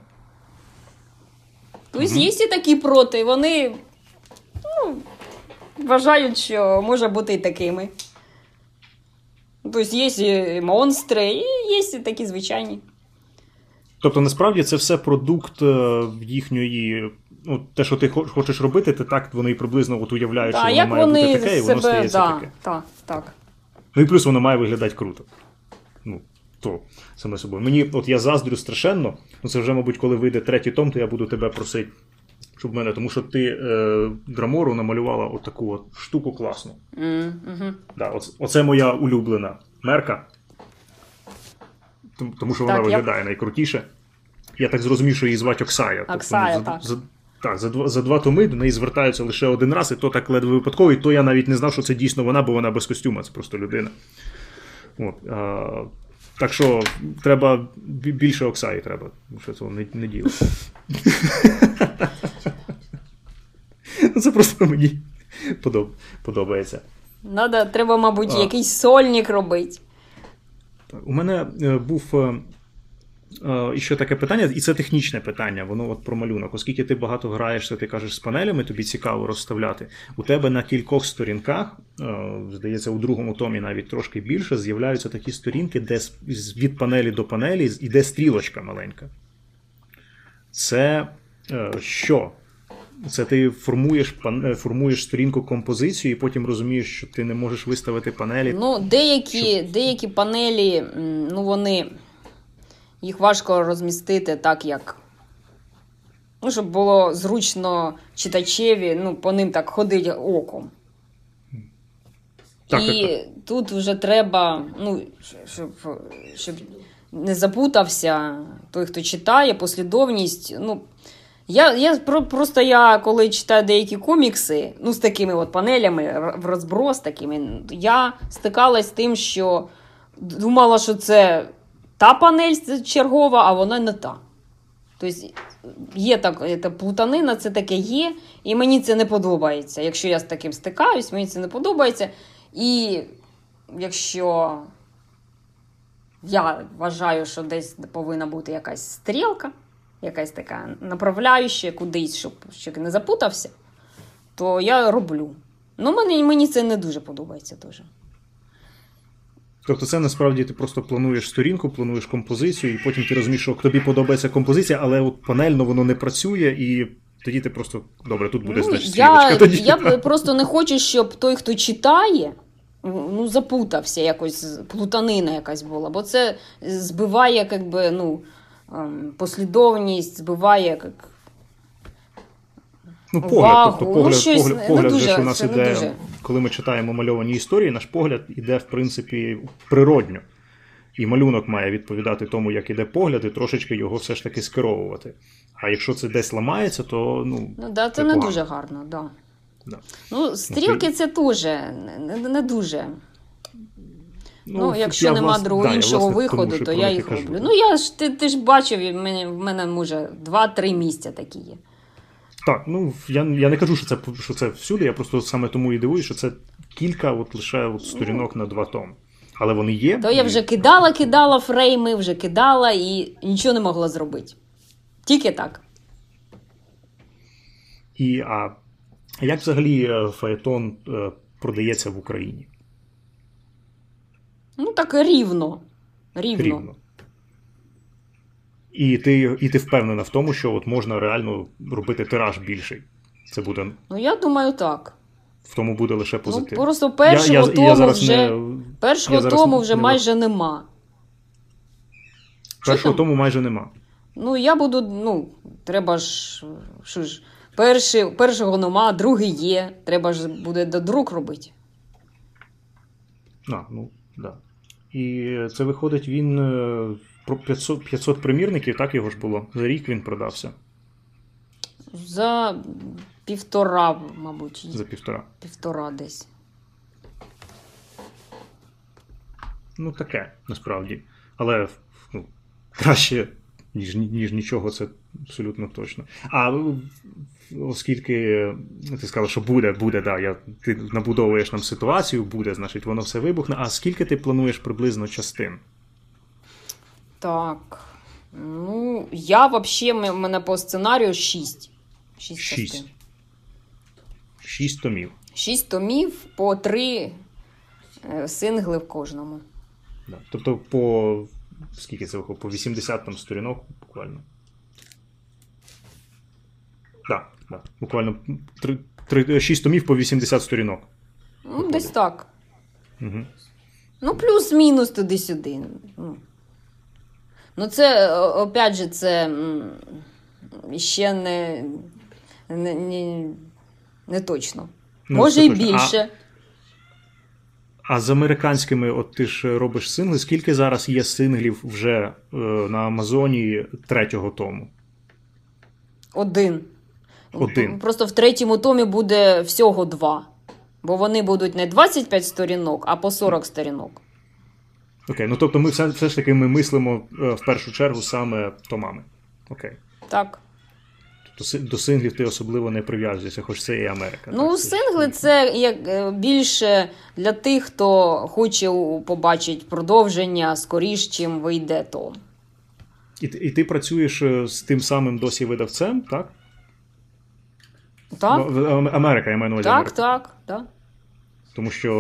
Тобто є і такі проти, вони ну, вважають, що може бути і такими. Тобто є і монстри, і є і такі звичайні. Тобто, насправді це все продукт е, їхньої. Ну, те, що ти хочеш робити, ти так вони приблизно от уявляють, що воно як має вони бути таке, і воно себе. стається Да, таке. так, так. Ну і плюс воно має виглядати круто. Ну, то саме собою. Мені, от я заздрю страшенно. Ну це вже, мабуть, коли вийде третій том, то я буду тебе просити щоб мене, тому що ти е, Грамору намалювала отаку от штуку класну. М, мгм. Да, оце, оце моя улюблена мерка. Тому, що вона Так, я- виглядає найкрутіше. Я так зрозумів, що її звати Оксая. Оксая, за, так. Так, за, два, за два томи до неї звертаються лише один раз, і то так ледве випадково, і то я навіть не знав, що це дійсно вона, бо вона без костюма, це просто людина. От, а, так що треба більше Оксаї треба, тому що цього не, не діло. Ну, Це просто мені подоб, подобається. Надо, треба, мабуть, якийсь сольник робити. У мене е, був е, е, іще таке питання, і це технічне питання, воно от про малюнок. Оскільки ти багато граєшся, ти кажеш з панелями, тобі цікаво розставляти. У тебе на кількох сторінках, е, здається, у другому томі навіть трошки більше, з'являються такі сторінки, де від панелі до панелі йде стрілочка маленька. Це е, що? Це ти формуєш, формуєш сторінку композицію, і потім розумієш, що ти не можеш виставити панелі. Ну, деякі, деякі панелі, ну вони. Їх важко розмістити так, як. Ну, щоб було зручно читачеві, ну, по ним так ходить оком. Так, і так, так. тут вже треба, ну, щоб, щоб не запутався той, хто читає, послідовність. Ну, я, я просто я, коли читаю деякі комікси, ну, з такими от панелями, в розброс такими, я стикалась з тим, що думала, що це та панель чергова, а вона не та. Тобто є так, е, та плутанина, це таке є, і мені це не подобається. Якщо я з таким стикаюсь, мені це не подобається. І якщо я вважаю, що десь повинна бути якась стрілка, якась така направляюча кудись, щоб щоб не запутався, то я роблю. Ну, мені, мені це не дуже подобається дуже. Тобто це насправді ти просто плануєш сторінку, плануєш композицію, і потім ти розумієш, що тобі подобається композиція, але от панельно воно не працює, і тоді ти просто добре, тут буде Ну, значить я, Тоді я просто не хочу, щоб той, хто читає, ну, запутався якось, плутанина якась була, бо це збиває, як би, ну, ем, послідовність, збиває як. Ну, увагу. погляд, тобто Ну, погляд, щось погляд, погляд дуже, же ж у нас іде, дуже. коли ми читаємо мальовані історії, наш погляд іде, в принципі, природньо. І малюнок має відповідати тому, як іде погляд, і трошечки його все ж таки скеровувати. А якщо це десь ламається, то ну, Ну, да, це не погано. дуже гарно, да. Да. Ну, стрілки це теж не, не, дуже. Ну, якщо я, нема власне, другого да, я, іншого власне, виходу, і то я їх кажу. роблю. Ну, я ж ти, ти ж бачив, в мене, в мене може два-три місця такі є. Так, ну я, я не кажу, що це що це всюди. Я просто саме тому і дивуюсь, що це кілька от лише от сторінок на два томи. Але вони є. То я вже кидала, кидала фрейми, вже кидала і нічого не могла зробити. Тільки так. І а як взагалі е, фаетон е, продається в Україні? Ну, так рівно. Рівно. Рівно. І ти, і ти впевнена в тому, що от можна реально робити тираж більший. Це буде Ну, я думаю, так. в тому буде лише Ну, просто першого я, я, тому я зараз вже, не, першого я зараз тому вже не- майже нема. Першого тому майже нема. Ну, я буду, ну, треба ж, що ж, перший, першого нема, другий є. Треба ж буде до друк робити. А, ну, да. І це виходить, він е, 500, 500 примірників, так його ж було. За рік він продався За півтора, мабуть, за півтора. півтора десь. Ну, таке, насправді. Але ну, краще, ніж, ніж нічого, це абсолютно точно. А оскільки ти сказала, що буде, буде, да, я, ти набудовуєш нам ситуацію, буде, значить, воно все вибухне. А скільки ти плануєш приблизно частин? Так. Ну, я взагалі, в мене по сценарію шість. Шість, Шість. частин. Шість томів. Шість томів по три е, сингли в кожному. Да. Тобто по скільки це виходить? По 80 там сторінок буквально. Так, да, буквально 3, 3, 6 томів по 80 сторінок. Ну, десь так. Угу. Ну, плюс-мінус туди-сюди. Ну. Ну, це, опять же, це ще не. не, не, не точно. Ну, Може і більше. А, а з американськими, от ти ж робиш сингли. Скільки зараз є синглів вже е, на Амазоні третього тому? Один. Один. Просто в третьому томі буде всього два. Бо вони будуть не 25 сторінок, а по 40 сторінок. Окей, ну тобто ми все, все ж таки ми мислимо е, в першу чергу саме томами. Окей. Так. Тобто до синглів ти особливо не прив'язуєшся, хоч це і Америка. Ну, так? сингли це як е, більше для тих, хто хоче побачити продовження скоріш, чим вийде том. І, і ти працюєш е, з тим самим досі видавцем, так? Так, Ну, Америка, я маю на увазі так, Америка. так, так. Тому що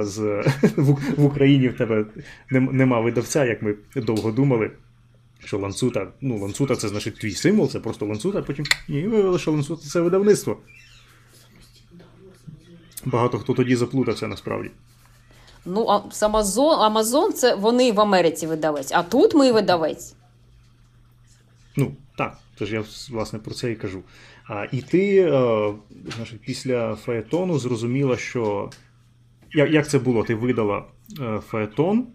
е, з, в, в Україні в тебе нема видавця, як ми довго думали. Що ланцута, ну, ланцута це значить твій символ, це просто ланцута, а потім ні, виявили, що ланцута це видавництво. Багато хто тоді заплутався насправді. Ну, а Амазон, Амазон це вони в Америці видавець, а тут ми видавець. Ну, так, тож я власне про це і кажу. А, і ти, е, значить, після фаетону зрозуміла, що. Як, як це було? Ти видала е, фаетон,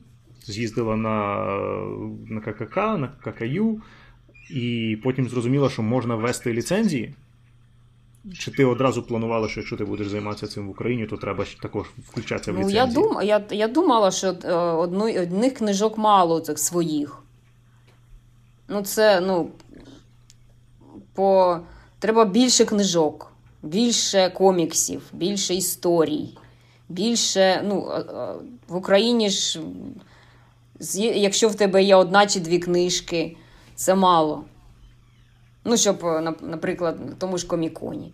з'їздила на, на ККК, на ККЮ, і потім зрозуміла, що можна ввести ліцензії. Чи ти одразу планувала, що якщо ти будеш займатися цим в Україні, то треба також включатися в Ну, ліцензії? я, дум, я, я думала, що е, одну, одних книжок мало цих своїх. Ну, це, ну, по... треба більше книжок, більше коміксів, більше історій, більше. Ну, е, е, в Україні ж, якщо в тебе є одна чи дві книжки, це мало. Ну, щоб, е, наприклад, на тому ж коміконі.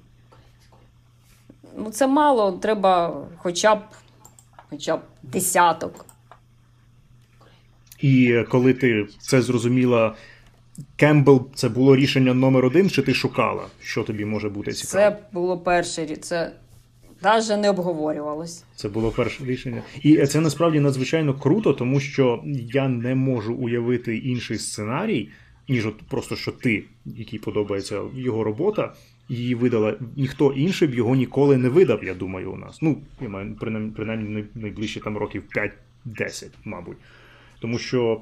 Ну, це мало, треба хоча б хоча б десяток. І коли ти це зрозуміла, Кембл це було рішення номер один, чи ти шукала, що тобі може бути цікаво? Це було перше це навіть не обговорювалось. Це було перше рішення. І це насправді надзвичайно круто, тому що я не можу уявити інший сценарій, ніж от просто що ти, який подобається його робота, її видала. Ніхто інший б його ніколи не видав, я думаю, у нас. Ну, я маю принаймні, принаймні найближчі там років 5-10, мабуть. Тому що.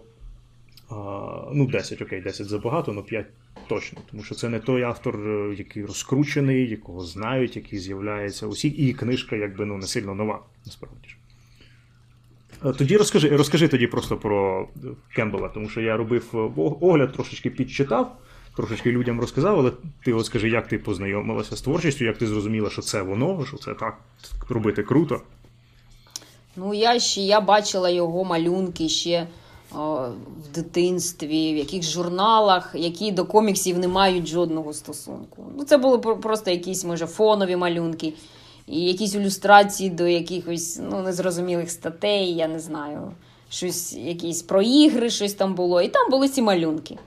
Ну, 10, окей, 10 забагато, але 5 точно. Тому що це не той автор, е, який розкручений, якого знають, який з'являється усі, і книжка, якби ну, не сильно нова, насправді ж. Е, Тоді розкажи, розкажи тоді просто про е, Кембела, тому що я робив огляд, трошечки підчитав, трошечки людям розказав, але ти от скажи, як ти познайомилася з творчістю, як ти зрозуміла, що це воно, що це так робити круто. Ну, я ще я бачила його малюнки ще в дитинстві, в якихось журналах, які до коміксів не мають жодного стосунку. Ну, це були просто якісь, може, фонові малюнки, і якісь ілюстрації до якихось ну, незрозумілих статей, я не знаю. Щось, якісь про ігри, щось там було. І там були ці малюнки.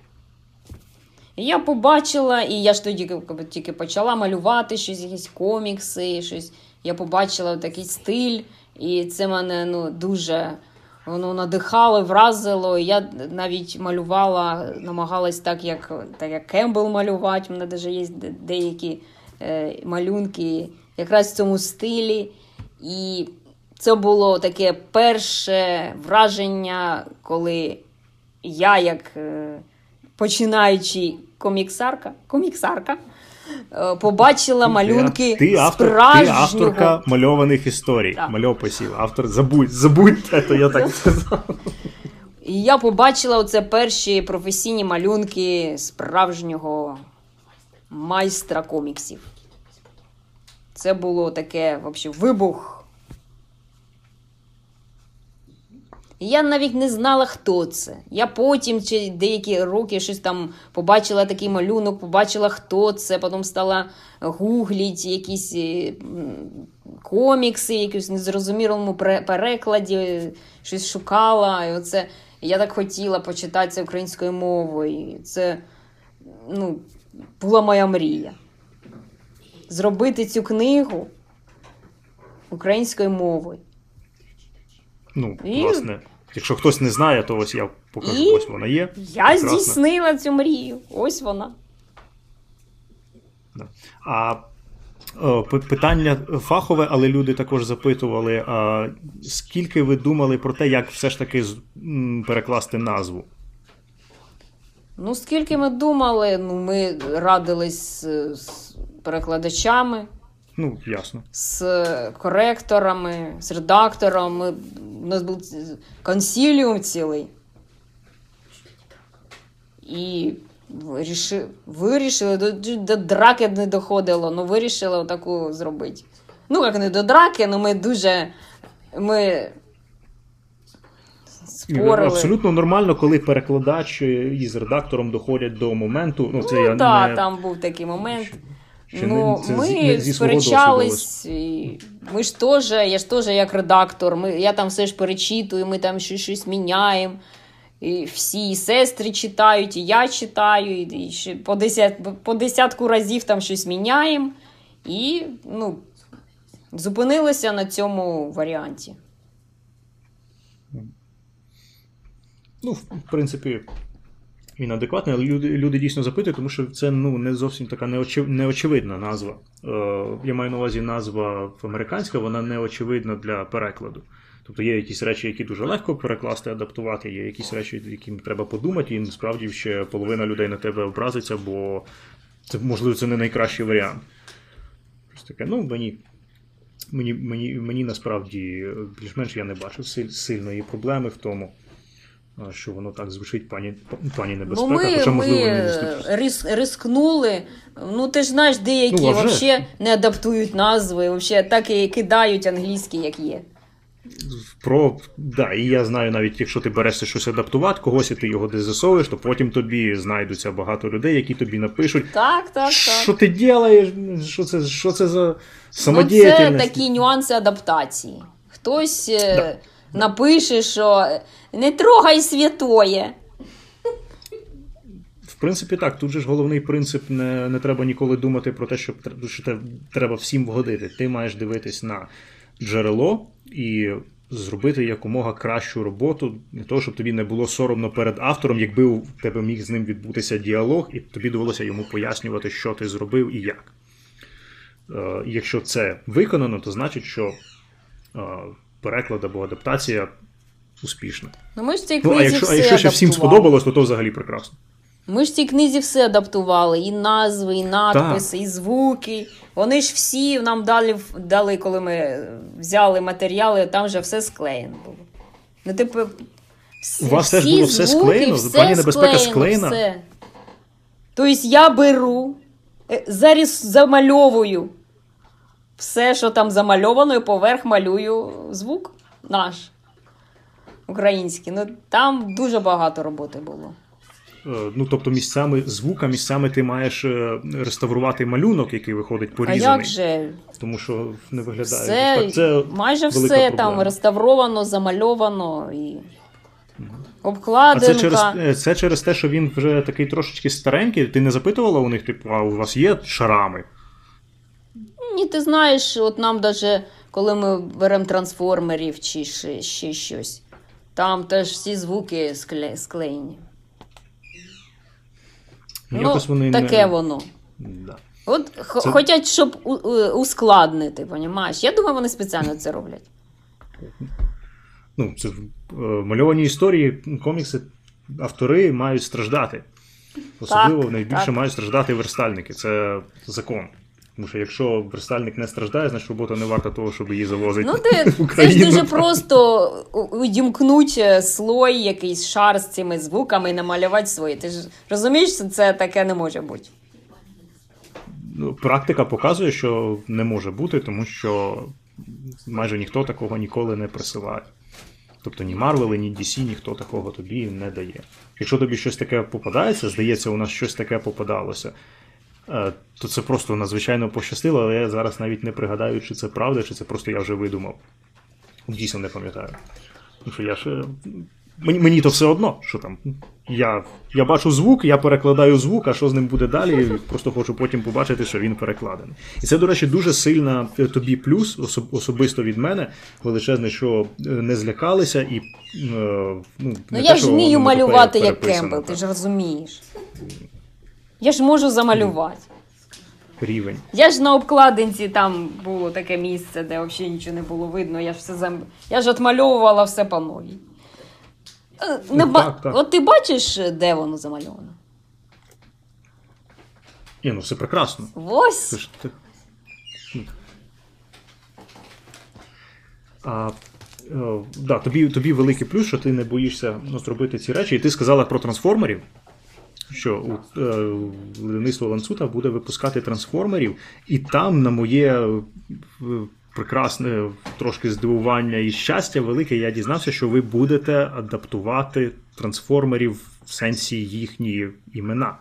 І я побачила, і я ж тоді тільки почала малювати щось, якісь комікси, щось. Я побачила такий стиль, і це мене ну, дуже воно надихало, вразило. Я навіть малювала, намагалась так, як, так як Кембл малювати. У мене навіть є деякі е, малюнки якраз в цьому стилі. І це було таке перше враження, коли я, як е, починаючий коміксарка, коміксарка, побачила малюнки ти, автор, справжнього. ти авторка мальованих історій, Так. мальописів. Автор, забудь, забудь, то я так сказав. І я побачила оце перші професійні малюнки справжнього майстра коміксів. Це було таке, взагалі, вибух. І Я навіть не знала, хто це. Я потім, чи деякі роки, щось там побачила такий малюнок, побачила, хто це, потім стала гугліть якісь е, комікси, якісь незрозумілому перекладі, щось шукала. І оце я так хотіла почитати це українською мовою. Це ну, була моя мрія. Зробити цю книгу українською мовою. Ну, І- власне, якщо хтось не знає, то ось я покажу, І- ось вона є. Я Прекрасно. здійснила цю мрію. Ось вона. А е, п- питання фахове, але люди також запитували: а скільки ви думали про те, як все ж таки з- м, перекласти назву? Ну, скільки ми думали, ну, ми радились з, з перекладачами, Ну, ясно. з коректорами, з редактором. У нас був консиліум цілий. І виріши, вирішили, до, до драки не доходило, ну вирішили таку зробити. Ну, як не до драки, ну ми дуже. Ми спорили. Абсолютно нормально, коли перекладач із редактором доходять до моменту. Ну, це я ну, так, не, там був такий момент. Ще ну, не- ми зі- сперечались, і ми ж теж, я ж теж як редактор, ми, я там все ж перечитую, ми там щось, щось міняємо. І всі і сестри читають, і я читаю, і, і ще по, десят, по десятку разів там щось міняємо. І ну, зупинилися на цьому варіанті. Ну, в принципі, він адекватний, але люди, люди дійсно запитують, тому що це ну, не зовсім така неочев... неочевидна назва. Е, я маю на увазі назва американська, вона неочевидна для перекладу. Тобто є якісь речі, які дуже легко перекласти, адаптувати, є якісь речі, яким треба подумати, і насправді ще половина людей на тебе образиться, бо це, можливо, це не найкращий варіант. Щось таке, ну, мені, мені, мені, мені насправді більш-менш я не бачив сильної проблеми в тому що воно так звучить, пані, пані небезпека, Ну, ми, хоча, ми можливо, не рис, рискнули. Ну, ти ж знаєш, деякі Ну, взагалі не адаптують назви, взагалі так і кидають англійські, як є. Про, да, і я знаю, навіть якщо ти берешся щось адаптувати, когось і ти його десь засовуєш, то потім тобі знайдуться багато людей, які тобі напишуть. Так, так, так. Що ти робиш? Що це, що це за Ну, це такі нюанси адаптації. Хтось е, напише, що не трогай святоє. В принципі, так. Тут же ж головний принцип не, не треба ніколи думати про те, що, що треба всім вгодити. Ти маєш дивитись на джерело і зробити якомога кращу роботу для того, щоб тобі не було соромно перед автором, якби у тебе міг з ним відбутися діалог, і тобі довелося йому пояснювати, що ти зробив і як. Е, якщо це виконано, то значить, що е, переклад або адаптація успішна. Ну, ми ж в цій Ну, а якщо, все а якщо ще всім сподобалось, то то взагалі прекрасно. Ми ж в цій книзі все адаптували: і назви, і надписи, і звуки. Вони ж всі нам дали, дали, коли ми взяли матеріали, там вже все склеєно було. Ну, типу, У вас теж було все звуки, склеєно? все Пані Небезпека склеєна? Все. Тобто я беру, е, заріс, замальовую все, що там замальовано, і поверх малюю звук наш. Український. Ну, там дуже багато роботи було. Е, Ну, тобто місцями звука, місцями ти маєш е, реставрувати малюнок, який виходить А як же? Тому що не виглядає. Все, так, це майже все там реставровано, замальовано і А це через, е, це через те, що він вже такий трошечки старенький. Ти не запитувала у них, типу, а у вас є шарами? Ні, ти знаєш, от нам даже, коли ми беремо трансформерів чи ще, ще щось, там теж всі звуки скле, склеєні. Ну, Якось вони таке не... воно. Да. От Це- хочуть, щоб у- у- ускладнити, понімаєш? Я думаю, вони спеціально це роблять. Ну, це е, мальовані історії, комікси, автори мають страждати. Особливо Так, найбільше так. мають страждати верстальники. Це закон. Тому що якщо верстальник не страждає, значить робота не варта того, щоб її завозити Ну, ти, в це ж Україну. дуже просто удімкнуть е, слой, якийсь шар з цими звуками і намалювати свої. Ти ж розумієш, що це таке не може бути. Ну, Практика показує, що не може бути, тому що майже ніхто такого ніколи не присилає. Тобто ні Марвели, ні DC, ніхто такого тобі не дає. Якщо тобі щось таке попадається, здається, у нас щось таке попадалося, то це просто надзвичайно пощастило, але я зараз навіть не пригадаю, чи це правда, чи це просто я вже видумав. Дійсно не пам'ятаю. Тому що я ще. Мені, мені то все одно, що там. Я, я бачу звук, я перекладаю звук, а що з ним буде далі, просто хочу потім побачити, що він перекладений. І це, до речі, дуже сильна е, тобі плюс, особ- особисто від мене, величезне, що е, не злякалися і. е, Ну, Ну я те, ж вмію малювати як Кембл, ти ж розумієш. Я ж можу замалювати. рівень. Я ж на обкладинці там було таке місце, де взагалі нічого не було видно. Я ж все зам... Я ж отмальовувала все по новій. Е, Не Ну, ба... так, так. От ти бачиш, де воно замальовано? Ні, ну все прекрасно. Ось. Це ж ти... А, е, да, тобі, тобі великий плюс, що ти не боїшся ну, зробити ці речі. І ти сказала про трансформерів, що у, видавництво Ланцута буде випускати трансформерів, і там, на моє е, прекрасне трошки здивування і щастя велике, я дізнався, що ви будете адаптувати трансформерів в сенсі їхні імена.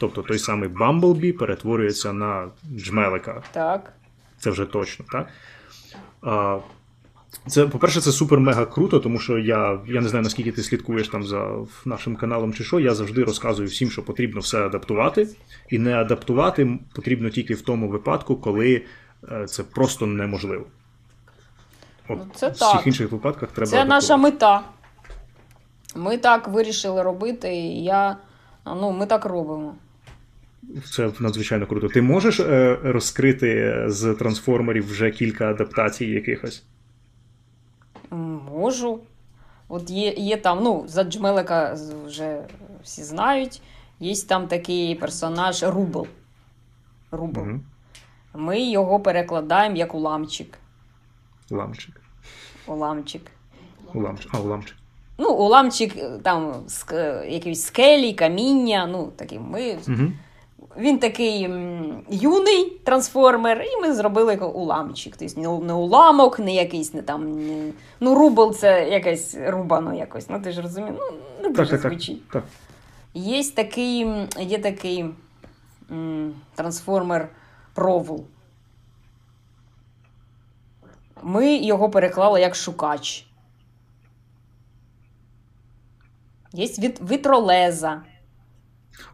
Тобто той самий Бамблбі перетворюється на джмелика. Так. Це вже точно, так? А, це, по-перше, це супер-мега круто, тому що я, я не знаю, наскільки ти слідкуєш там за нашим каналом чи що. Я завжди розказую всім, що потрібно все адаптувати. І не адаптувати потрібно тільки в тому випадку, коли е, це просто неможливо. От, Ну, це в всіх інших випадках треба. Це наша мета. Ми так вирішили робити, і я. Ну, ми так робимо. Це надзвичайно круто. Ти можеш е, розкрити з трансформерів вже кілька адаптацій якихось? Можу. От є, є там, ну, за Джмелика вже всі знають. Є там такий персонаж Рубл. Рубл. Угу. Ми його перекладаємо як уламчик. Ламчик. Уламчик. Уламчик. А, уламчик. Ну, уламчик там ск- якісь скелі, каміння. Ну, такий ми. Угу. Він такий юний трансформер, і ми зробили його уламчик. Тобто не, уламок, не якийсь не там. Не... Ну, рубл це якесь рубано якось. Ну, ти ж розумієш, ну, не дуже так, так. звучить. так. Є такий, є такий м, трансформер Prowl. Ми його переклали як шукач. Є від, вітролеза.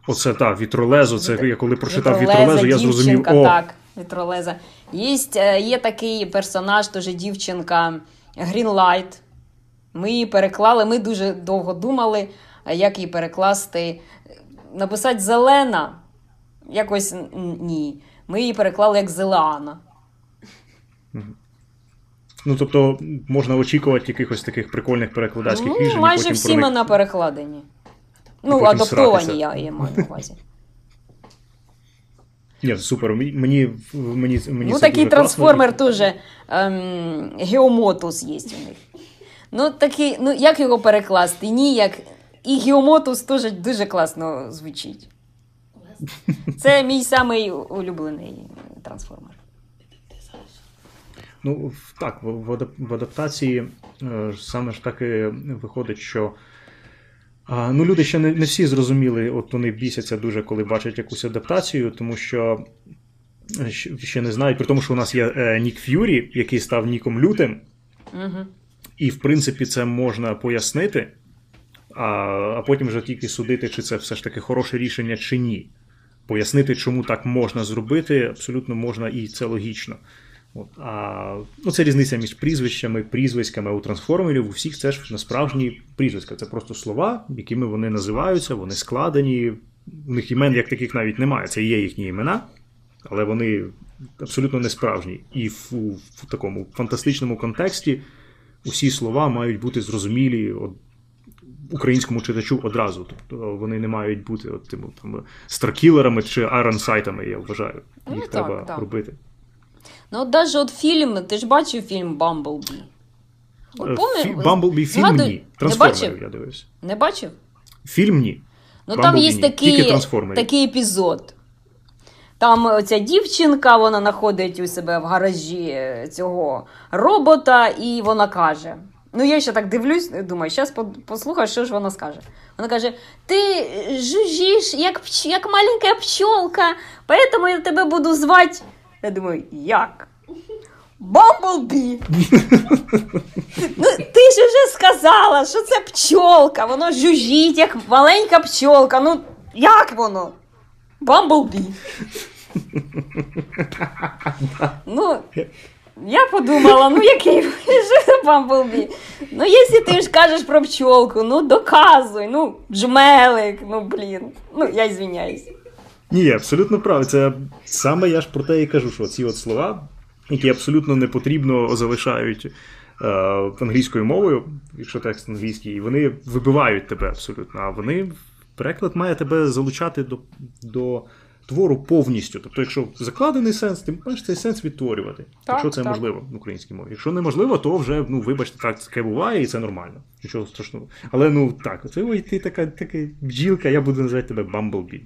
Оце так, вітролезо. Це я коли прочитав вітролезо, я зрозумів. О, так, вітролеза. Є, е, є такий персонаж, теж дівчинка Greenlight. Ми її переклали, ми дуже довго думали, е, як її перекласти. Написати зелена. Якось ні. Ми її переклали як Зелеана. ну тобто можна очікувати якихось таких прикольних перекладацьких рішень. Ну, і майже потім всі них- імена перекладені. Ну, потім адаптовані, сратися. я, я маю на увазі. Ні, супер. Мені, мені, мені, ну, такий трансформер теж ем, геомотус є у них. Ну, такий, ну, як його перекласти? Ніяк. І геомотус теж дуже класно звучить. Це мій самий улюблений трансформер. Ну, так, в, адаптації е, саме ж так і виходить, що а, ну, люди ще не, не всі зрозуміли, от вони бісяться дуже, коли бачать якусь адаптацію, тому що е, ще не знають, при тому, що у нас є е, Нік Ф'юрі, який став Ніком Лютим, Угу. і в принципі це можна пояснити, а, а потім вже тільки судити, чи це все ж таки хороше рішення, чи ні. Пояснити, чому так можна зробити, абсолютно можна і це логічно. От, а, ну, це різниця між прізвищами, прізвиськами у трансформерів. У всіх це ж насправжні прізвиська. Це просто слова, якими вони називаються, вони складені. У них імен як таких навіть немає. Це є їхні імена, але вони абсолютно не справжні. І в, в такому фантастичному контексті усі слова мають бути зрозумілі от, українському читачу одразу. Тобто вони не мають бути от, тими, там, старкілерами чи айронсайтами, я вважаю. Ну, Їх так, треба так. робити. Ну, от навіть от фільм, ти ж бачив фільм Бамблбі? От, Е, помни- Бамблбі фільм ні. Не Трансформерів я дивився. Не бачив? Фільм ні. Ну там є ні, такий, такий епізод. Там оця дівчинка, вона знаходить у себе в гаражі е, цього робота, і вона каже: Ну, я ще так дивлюсь, думаю, зараз послухаю, що ж вона скаже. Вона каже: Ти жужжиш, як, як маленька пчолка, поэтому я тебе буду звати. Я думаю, як? Бамблбі. ну, ти ж вже сказала, що це пчолка, воно жужжить, як маленька пчолка. Ну, як воно? Бамблбі. ну, я подумала, ну який же Бамблбі? Ну, якщо ти ж кажеш про пчолку, ну доказуй, ну, джмелик, ну блін. Ну, я извиняюсь. Ні, абсолютно правильно. Це саме я ж про те і кажу, що ці от слова, які абсолютно не потрібно залишають е, англійською мовою, якщо текст англійський, вони вибивають тебе абсолютно. А вони переклад має тебе залучати до, до твору повністю. Тобто, якщо закладений сенс, ти маєш цей сенс відтворювати. якщо це так. можливо в українській мові. Якщо неможливо, то вже ну вибачте, так таке буває, і це нормально. Нічого страшного. Але ну так, ти, ой, ти така, така бджілка, я буду називати тебе Бамблбі.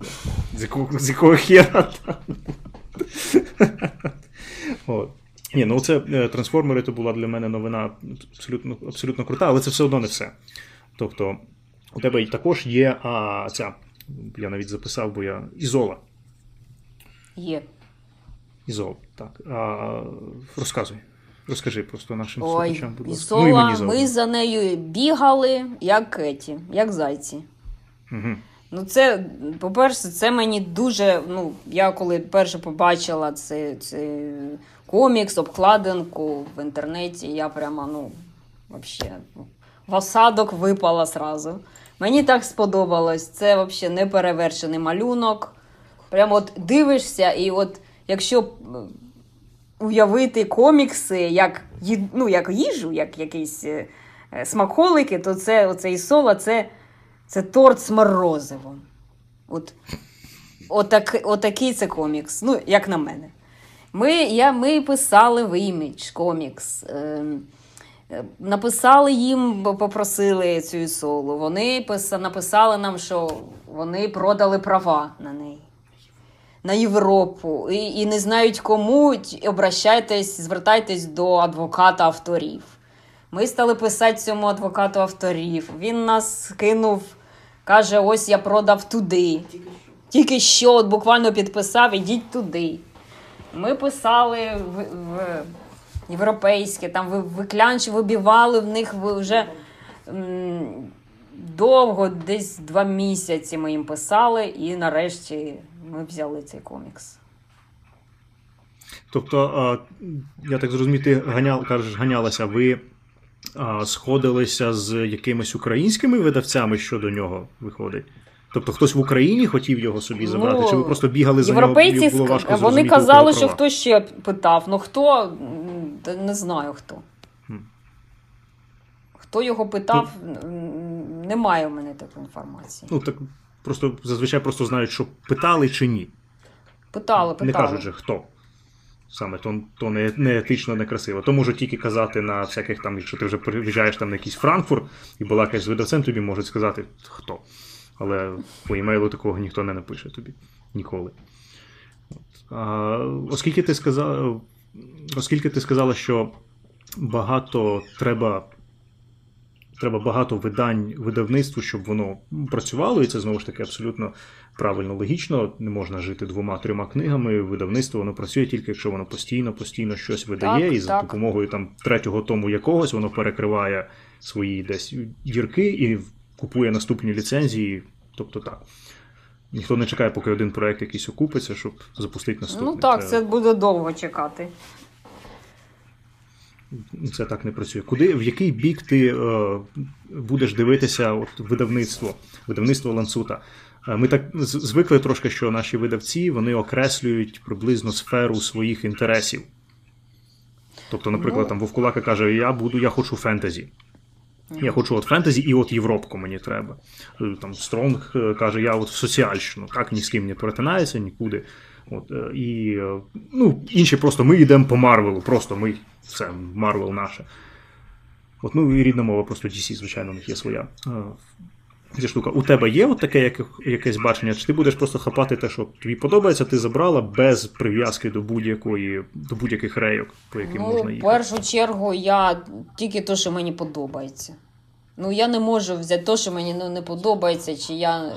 З якого, з якого хера там. От. Ні, ну це е, трансформери то була для мене новина абсолютно, абсолютно крута, але це все одно не все. Тобто, у тебе також є а, ця, я навіть записав, бо я Ізола. Є. Ізол, так. А, розказуй. Розкажи просто нашим Ой, слухачам, будь ласка. Ісола, Ну, і мені заодно. ми за нею бігали, як кеті, як зайці. Угу. Ну, це, по-перше, це мені дуже. Ну, я коли перше побачила це, це комікс, обкладинку в інтернеті, я прямо, ну, вообще, в осадок випала зразу. Мені так сподобалось. Це взагалі неперевершений малюнок. Прямо от дивишся, і от якщо уявити комікси як, ну, як їжу, як якісь е, е, смаколики, то це оце Ісола, це, це торт з морозивом. От, отак, отакий це комікс, ну, як на мене. Ми, я, ми писали в імідж комікс. Е, е, написали їм, бо попросили цю Ісолу. Вони писа, написали нам, що вони продали права на неї. На Європу і, і не знають кому. Обращайтесь, звертайтесь до адвоката авторів. Ми стали писати цьому адвокату авторів. Він нас кинув, каже: ось я продав туди. Тільки що, от буквально підписав, ідіть туди. Ми писали в, в європейське, там ви- виклянчі вибивали в них ви вже м, довго, десь два місяці ми їм писали, і нарешті ми взяли цей комікс. Тобто, я так зрозумів, ти ганял, кажеш, ганялася, ви сходилися з якимись українськими видавцями щодо нього виходить? Тобто хтось в Україні хотів його собі забрати, Ну, чи ви просто бігали за Європейці нього? було важко вони казали, що права? хто ще питав. Ну хто не знаю хто. Хм. Хто його питав, м, немає у мене такої інформації. Ну так просто зазвичай просто знають, що питали чи ні. Питали, Не кажуть же хто. Саме то, то не, не етично, не красиво. То можуть тільки казати на всяких там, якщо ти вже приїжджаєш там на якийсь Франкфурт і балакаєш з видавцем, тобі можуть сказати хто. Але по імейлу такого ніхто не напише тобі ніколи. А, оскільки ти сказала, оскільки ти сказала, що багато треба. Треба багато видань видавництву, щоб воно працювало, і це знову ж таки абсолютно правильно, логічно. Не можна жити двома-трьома книгами. Видавництво воно працює тільки якщо воно постійно, постійно щось видає, Так, і за так. допомогою там третього тому якогось воно перекриває свої десь дірки і купує наступні ліцензії. Тобто так. Ніхто не чекає, поки один проект якийсь окупиться, щоб запустити наступний. Ну так, це буде довго чекати. Це так не працює. Куди, в який бік ти е, будеш дивитися от, видавництво, видавництво ланцута? Е, Ми так звикли трошки, що наші видавці вони окреслюють приблизно сферу своїх інтересів. Тобто, наприклад, Ну. там Вовкулака каже: Я буду, я хочу фентезі. Я хочу от фентезі і от Європку мені треба. Е, Там Стронг е, каже, я от в соціальщину, так ні з ким не перетинається нікуди. От, е, і е, ну, інші просто ми йдемо по Марвелу, просто ми все, Марвел наше. От, ну і рідна мова, просто DC, звичайно, у них є своя. е, Ця штука. У тебе є от таке як, якесь бачення, чи ти будеш просто хапати те, що тобі подобається, ти забрала без прив'язки до будь-якої, до будь-яких рейок, по яким Ну, можна в їхати. першу чергу, я тільки те, що мені подобається. Ну, я не можу взяти те, що мені ну, не подобається, чи я.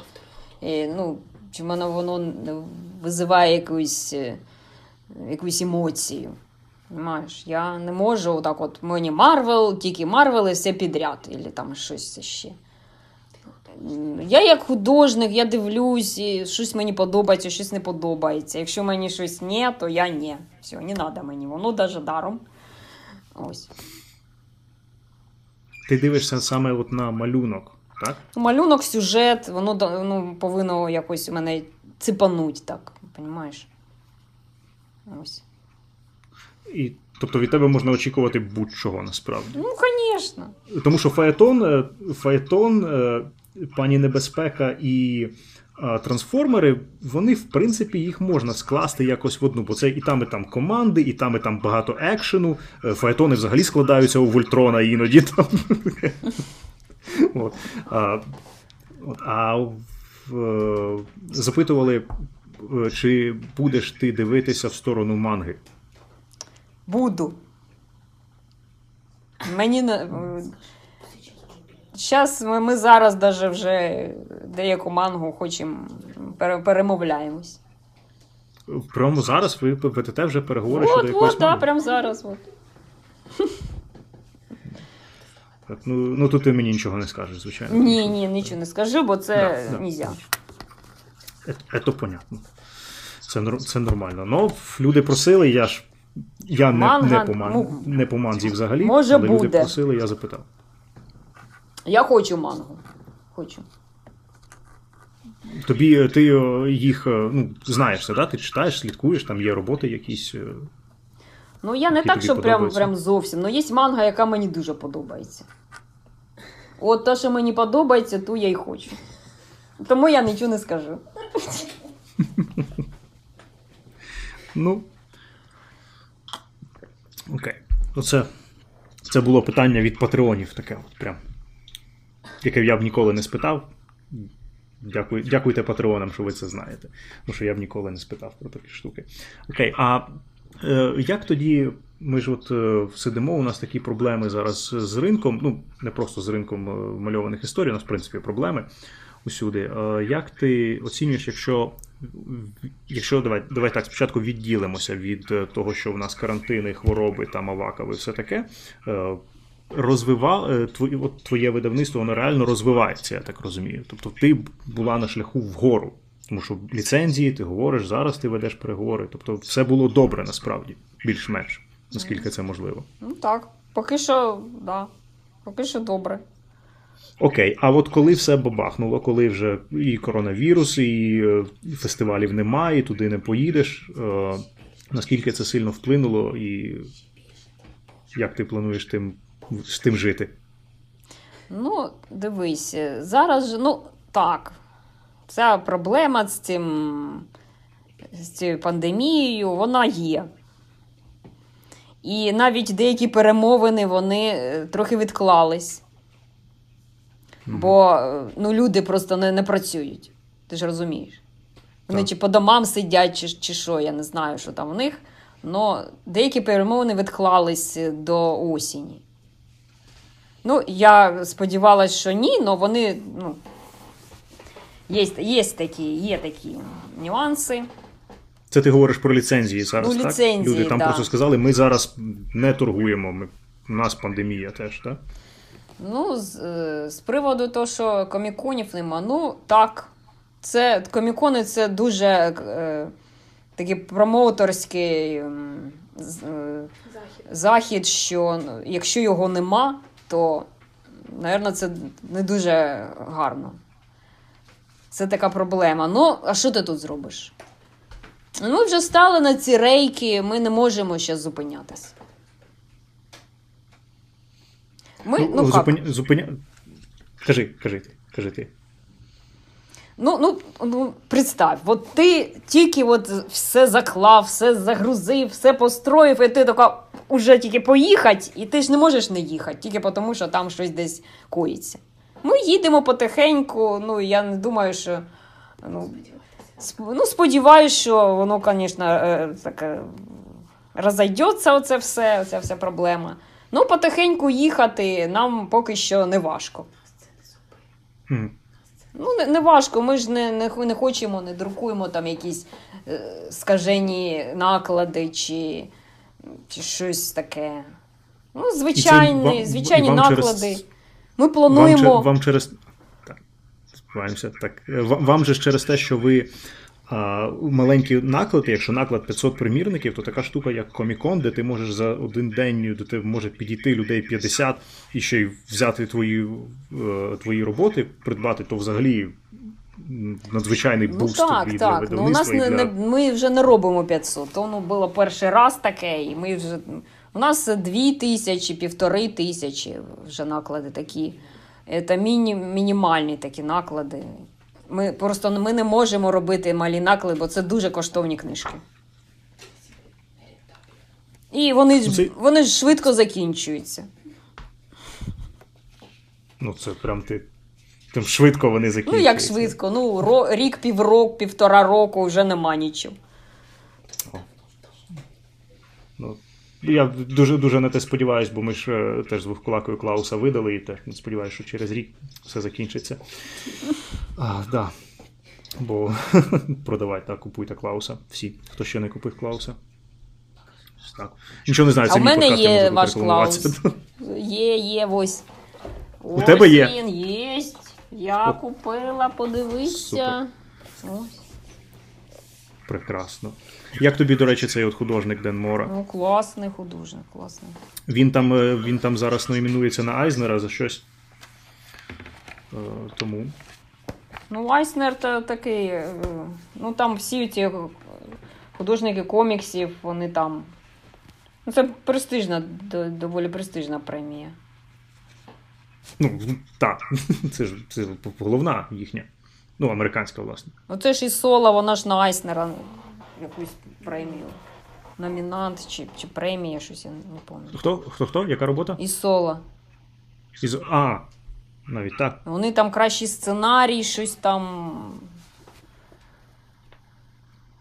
Ну, чи в мене воно визиває якусь, е, якусь емоцію. Понимаешь? Я не можу отак от мені Марвел, тільки Марвел і все підряд, або там щось ще. Я як художник, я дивлюсь, і щось мені подобається, щось не подобається. Якщо мені щось не, то я ні. Все, не треба мені, воно навіть даром. Ось. Ти дивишся саме от на малюнок, так? Малюнок, сюжет, воно ну, повинно якось мене ципануть так, розумієш? Ось. І, тобто від тебе можна очікувати будь-чого насправді. Ну, звісно. Тому що Фаетон, е, Фаетон, е, пані Небезпека і трансформери, вони, в принципі, їх можна скласти якось в одну, бо це і там, і там команди, і там, і там багато екшену. Е, Фаетони взагалі складаються у Вольтрона іноді там. От. А, от, а в, е, запитували, е, чи будеш ти дивитися в сторону манги. Буду. Мені. Зараз ми, ми зараз даже вже деяку мангу хочемо перемовляємось. Прямо зараз ви ведете вже переговори От, щодо якоїсь от, да, прямо зараз. От. Так, ну, ну тут ти мені нічого не скажеш, звичайно. Ні, ні, нічого не скажу, бо це Да, да. нельзя. Це, це понятно. Це, це нормально. Ну, люди просили, я ж. Я не, Манга, не, по, ман, ну, не по манзі взагалі, може, але люди просили, я запитав. Я хочу мангу. Хочу. Тобі е, ти е, їх е, ну, знаєш да? ти читаєш, слідкуєш, там є роботи якісь. Ну, я не Які так, тобі що прям, подобаються? прям зовсім. Ну, є манга, яка мені дуже подобається. От те, що мені подобається, ту я й хочу. Тому я нічого не скажу. Ну. Окей. Оце, це було питання від патреонів таке, от прям. Яке я б ніколи не спитав. Дякую, дякуйте патреонам, що ви це знаєте. Тому що я б ніколи не спитав про такі штуки. Окей, а як тоді ми ж от е, сидимо, у нас такі проблеми зараз з ринком, ну, не просто з ринком е, мальованих історій, у нас, в принципі, проблеми усюди. Е, як ти оцінюєш, якщо, якщо давай, давай так, спочатку відділимося від е, того, що в нас карантини, хвороби, там авакави, все таке. Е, Розвива е, твоє, от твоє видавництво, воно реально розвивається, я так розумію. Тобто ти була на шляху вгору. Тому що ліцензії, ти говориш, зараз ти ведеш переговори. Тобто все було добре насправді, більш-менш, наскільки це можливо. Ну так, поки що, да. Поки що добре. Окей, а от коли все бабахнуло, коли вже і коронавірус, і е, фестивалів немає, і туди не поїдеш, е, наскільки це сильно вплинуло, і як ти плануєш тим, з тим жити? Ну, дивись, зараз же, ну, так. Ця проблема з цим з цією пандемією, вона є. І навіть деякі перемовини вони е, трохи відклались. Бо е, ну, люди просто не, не працюють. Ти ж розумієш. Вони Так. чи по домам сидять, чи, чи що, я не знаю, що там у них. Но деякі перемовини відклались е, до осені. Ну, я сподівалася, що ні, але вони, ну, є, є, такі, є такі нюанси. Це ти говориш про ліцензії зараз, Ну, так? ліцензії, Люди там да. просто сказали, ми зараз не торгуємо, ми, у нас пандемія теж, так? Ну, з, е, з приводу того, що коміконів нема, ну так. Це комікони це дуже е, такий промоутерський м, е, захід, що ну, якщо його нема, то, мабуть, це не дуже гарно. Це така проблема. Ну, а що ти тут зробиш? Ми вже стали на ці рейки, ми не можемо ще зупинятися. Ми, ну, як? зупиня... зупиня... Кажи, кажи ти, кажи ти. Ну, ну, ну, представь, от ти тільки от все заклав, все загрузив, все построїв, і ти така уже тільки поїхати, і ти ж не можеш не їхати, тільки тому, що там щось десь коїться. Ми їдемо потихеньку, ну я не думаю, що. Ну, ну сподіваюся, що воно, звісно, е, таке розійдеться, оце все, оця вся проблема. Ну, потихеньку їхати нам поки що не важко. Мгм. Ну, не, не важко, ми ж не, не, не хочемо, не друкуємо там якісь е, скажені наклади чи, чи щось таке. Ну, звичайні, вам- звичайні і вам наклади. через- Ми плануємо. чер- вам через. Так, сподіваємося, так. Вам же через те, що ви а, маленькі наклади, якщо наклад 500 примірників, то така штука, як Комікон, де ти можеш за один день до тебе може підійти людей 50 і ще й взяти твої, е, твої роботи, придбати, то взагалі надзвичайний Ну так, тобі для так. Ну, у нас не, для... не, ми вже не робимо 500. То ну, було перший раз таке, і ми вже. У нас дві тисячі, півтори тисячі вже наклади такі. Це міні, мінімальні такі наклади. Ми просто ми не можемо робити малі наклади, бо це дуже коштовні книжки. І вони ж, це- вони ж швидко закінчуються. Ну, це прям ти. Тим швидко вони закінчуються. Ну, як швидко? Ну, ро, рік, півроку, півтора року вже нема нічого. Ну, я дуже дуже на те сподіваюся, бо ми ж е, теж з вовкулакою Клауса видали, і теж сподіваюся, що через рік все закінчиться. А, да. Бо продавайте, так, купуйте Клауса. Всі, хто ще не купив Клауса. Так. Нічого не знаю, А це в мій мене подкаст, я є можу ваш рекламуватися. Є, є, ось. У тебе є? Він єсть. Я О. купила, подивися. Ось. Прекрасно. Як тобі, до речі, цей от художник Ден Мора? Ну, класний художник, класний. Він там, е, він там зараз номінується на Айзнера за щось. Е, Тому. Ну, Айснер та такий. е, Ну, там всі ці художники коміксів, вони там. Ну, це престижна, доволі престижна премія. Ну, так, це ж це головна їхня. Ну, американська, власне. Ну, це ж і Сола, вона ж на Айснера якусь премію. Номінант чи, чи премія, щось я не пам'ятаю. Хто? Хто хто? Яка робота? І Сола. Із... А, навіть так. Вони там кращий сценарій, щось там.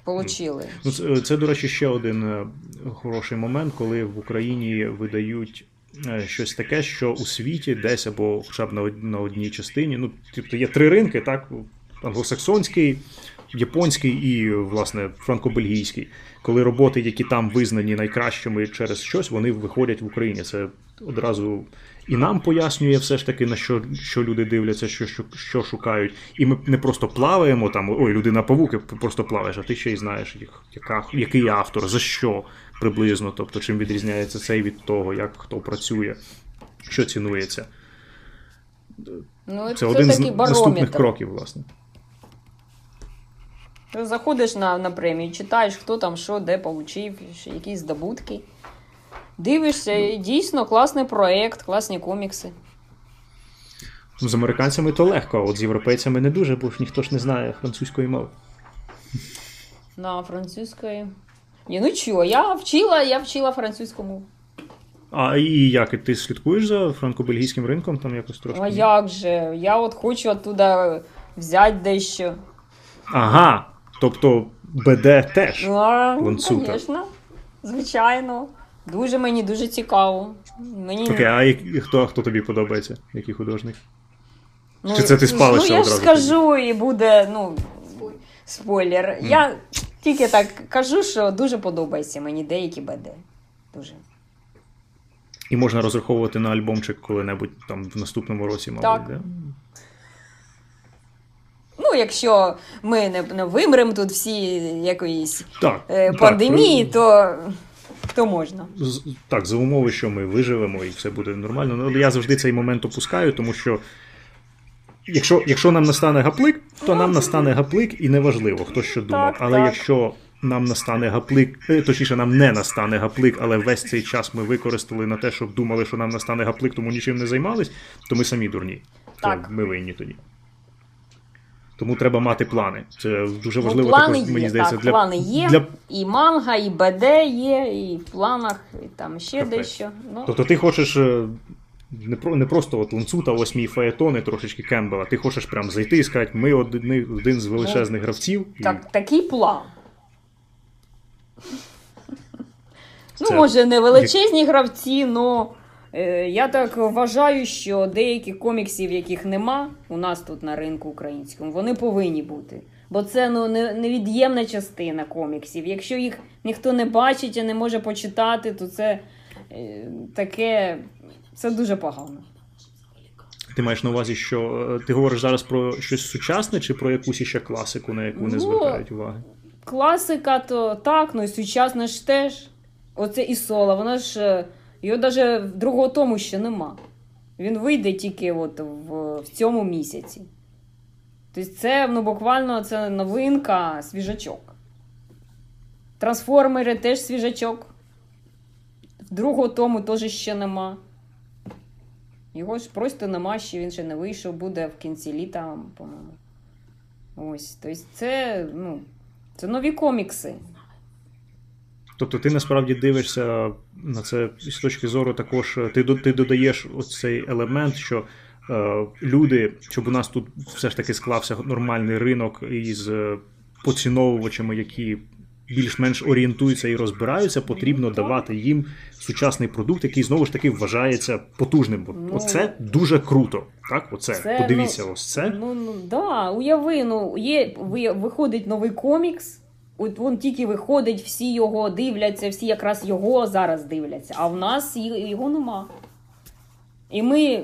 Получили. Ну, це, це, до речі, ще один е, хороший момент, коли в Україні видають е, щось таке, що у світі десь або хоча б на одній частині. Ну, тобто є три ринки, так? Англосаксонський, японський і, власне, франко-бельгійський. Коли роботи, які там визнані найкращими через щось, вони виходять в Україні. Це одразу і нам пояснює все ж таки, на що, що люди дивляться, що, що, що шукають. І ми не просто плаваємо там, ой, людина павуки просто плаваєш, а ти ще й знаєш, яка, який автор, за що приблизно, тобто чим відрізняється цей від того, як хто працює, що цінується. Ну, Це, один з наступних кроків, власне. Заходиш на, на премію, читаєш, хто там що, де получив, якісь здобутки. Дивишся, і дійсно класний проєкт, класні комікси. З американцями то легко, а от з європейцями не дуже, бо ж ніхто ж не знає французької мови. На французької. Ні, ну чого, я вчила, я вчила французьку мову. А і як ти слідкуєш за франко-бельгійським ринком там якось трошки? А як же? Я от хочу оттуда взяти дещо. Ага. Тобто БД теж. Ну, звісно, звичайно. Дуже мені дуже цікаво. Мені... Окей, а як- хто, хто тобі подобається? Який художник? Ну, Чи це ти спалишся Ну, я ж скажу, і буде, ну, спойлер. Я тільки так кажу, що дуже подобається мені деякі БД. Дуже. І можна розраховувати на альбомчик коли-небудь там в наступному році, мабуть, Так. да? Ну, якщо ми не, не вимремо тут всі якоїсь Так. е, пандемії, про- то, то можна. з- Так, за умови, що ми виживемо і все буде нормально. Ну, я завжди цей момент опускаю, тому що. Якщо, якщо нам настане гаплик, то нам настане гаплик, і неважливо, хто що думав. Так, але так. якщо нам настане гаплик, е, точніше, нам не настане гаплик, але весь цей час ми використали на те, щоб думали, що нам настане гаплик, тому нічим не займались, то ми самі дурні. То ми винні тоді. Тому треба мати плани. Це дуже важливо ну, плани також, є, мені здається, так, для, плани є, для і манга, і БД є, і в планах, і там ще Капець. дещо. Ну, Тобто ти хочеш е, не, про, не просто от ланцута, ось мій фаетон і трошечки Кембела. Ти хочеш прям зайти і сказати, ми один, один з величезних гравців. І... так, такий план. Ну, може, не величезні гравці, але е, я так вважаю, що деякі коміксів, яких нема у нас тут на ринку українському, вони повинні бути. Бо це ну, невід'ємна частина коміксів. Якщо їх ніхто не бачить і не може почитати, то це е, таке. Це дуже погано. Ти маєш на увазі, що е, ти говориш зараз про щось сучасне чи про якусь іще класику, на яку не Ну, звертають уваги? Класика, то так, ну і сучасна ж теж. Оце і соло, вона ж е, його навіть в другого тому ще нема. Він вийде тільки от в, в цьому місяці. Тобто, це ну, буквально це новинка, свіжачок. Трансформери теж свіжачок. Другого тому теж ще нема. Його ж просто нема, ще він ще не вийшов, буде в кінці літа, по-моєму. Ось. Тобто, це, ну, це нові комікси. Тобто ти насправді дивишся на це з точки зору також, ти ти додаєш оцей елемент, що е, люди, щоб у нас тут все ж таки склався нормальний ринок із е, поціновувачами, які більш-менш орієнтуються і розбираються, потрібно давати їм сучасний продукт, який знову ж таки вважається потужним. Ну, Оце дуже круто. Так, оце Це, подивіться, ну, ось це. Ну, ну да, уяви, ну є ви- виходить новий комікс. От він тільки виходить, всі його дивляться, всі якраз його зараз дивляться, а в нас його нема. І ми,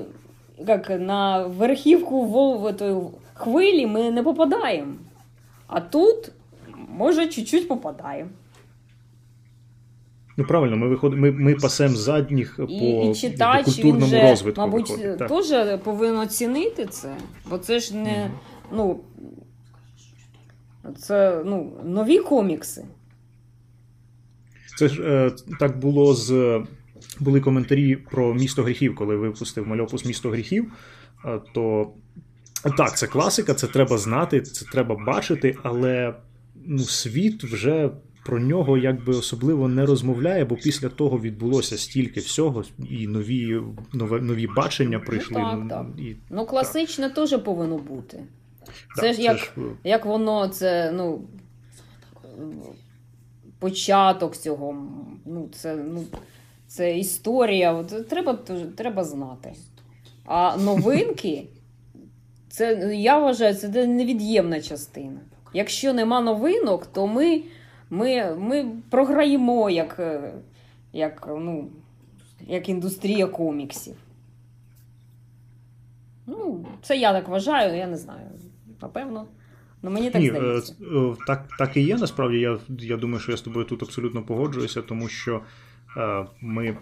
як на верхівку вол- хвилі, ми не попадаємо. А тут, може, чуть-чуть попадаємо. Ну правильно, ми виходимо, ми, ми пасемо задніх І, по і читач, він культурному же, розвитку. мабуть, виходить, теж повинен оцінити це. Бо це ж не. Ну, це ну, нові комікси. Це ж е, так було з. Були коментарі про місто гріхів, коли випустив мальопус місто гріхів. е, То так, це класика, це треба знати, це треба бачити, але ну, світ вже про нього якби особливо не розмовляє, бо після того відбулося стільки всього, і нові, нове, нові бачення прийшли. так, так. І, Ну, класичне теж повинно бути. Це так, ж як, ж, е, як воно, це, ну. Початок цього. Ну, це, ну, це історія. От, треба, треба знати. А новинки, це, я вважаю, це невід'ємна частина. Якщо нема новинок, то ми, ми, ми програємо як, е, як, ну, як індустрія коміксів. Ну, це я так вважаю, я не знаю. Напевно. Ну, мені так Ні, здається. е, е, так, так і є. Насправді, я, я думаю, що я з тобою тут абсолютно погоджуюся, тому що е, ми е,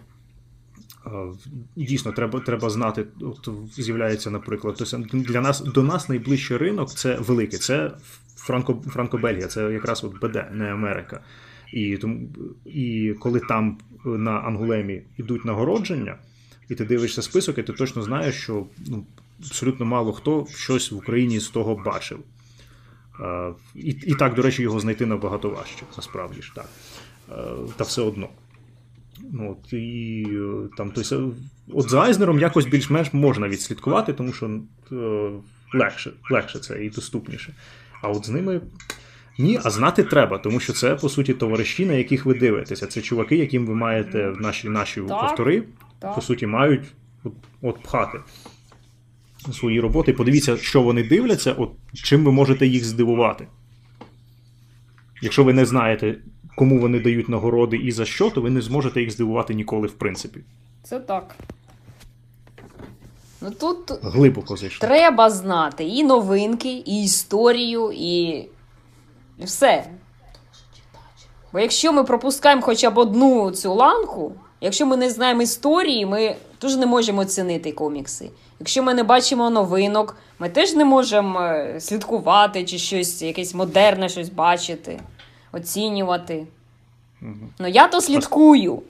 дійсно треба, треба знати. От з'являється, наприклад, тобто для нас до нас найближчий ринок це великий, це Франко, Франко-Бельгія, це якраз от БД, не Америка. І тому і коли там на Ангулемі йдуть нагородження, і ти дивишся список, і ти точно знаєш, що ну, абсолютно мало хто щось в Україні з того бачив. Uh, і, і так, до речі, його знайти набагато важче, насправді ж так. Uh, та все одно. Ну, от, і, там, тобто, от з Айзнером якось більш-менш можна відслідкувати, тому що легше, легше це і доступніше. А от з ними ні, а знати треба, тому що це, по суті, товариші, на яких ви дивитеся. Це чуваки, яким ви маєте наші наші Так, автори, так. по суті, мають от, от пхати свої роботи. Подивіться, що вони дивляться, от чим ви можете їх здивувати. Якщо ви не знаєте, кому вони дають нагороди і за що, то ви не зможете їх здивувати ніколи, в принципі. Це так. Ну тут Глибоко зайшли. треба знати і новинки, і історію, і і все. Бо якщо ми пропускаємо хоча б одну цю ланку, якщо ми не знаємо історії, ми теж не можемо оцінити комікси. Якщо ми не бачимо новинок, ми теж не можемо е, слідкувати чи щось, якесь модерне щось бачити, оцінювати. Ну я то слідкую.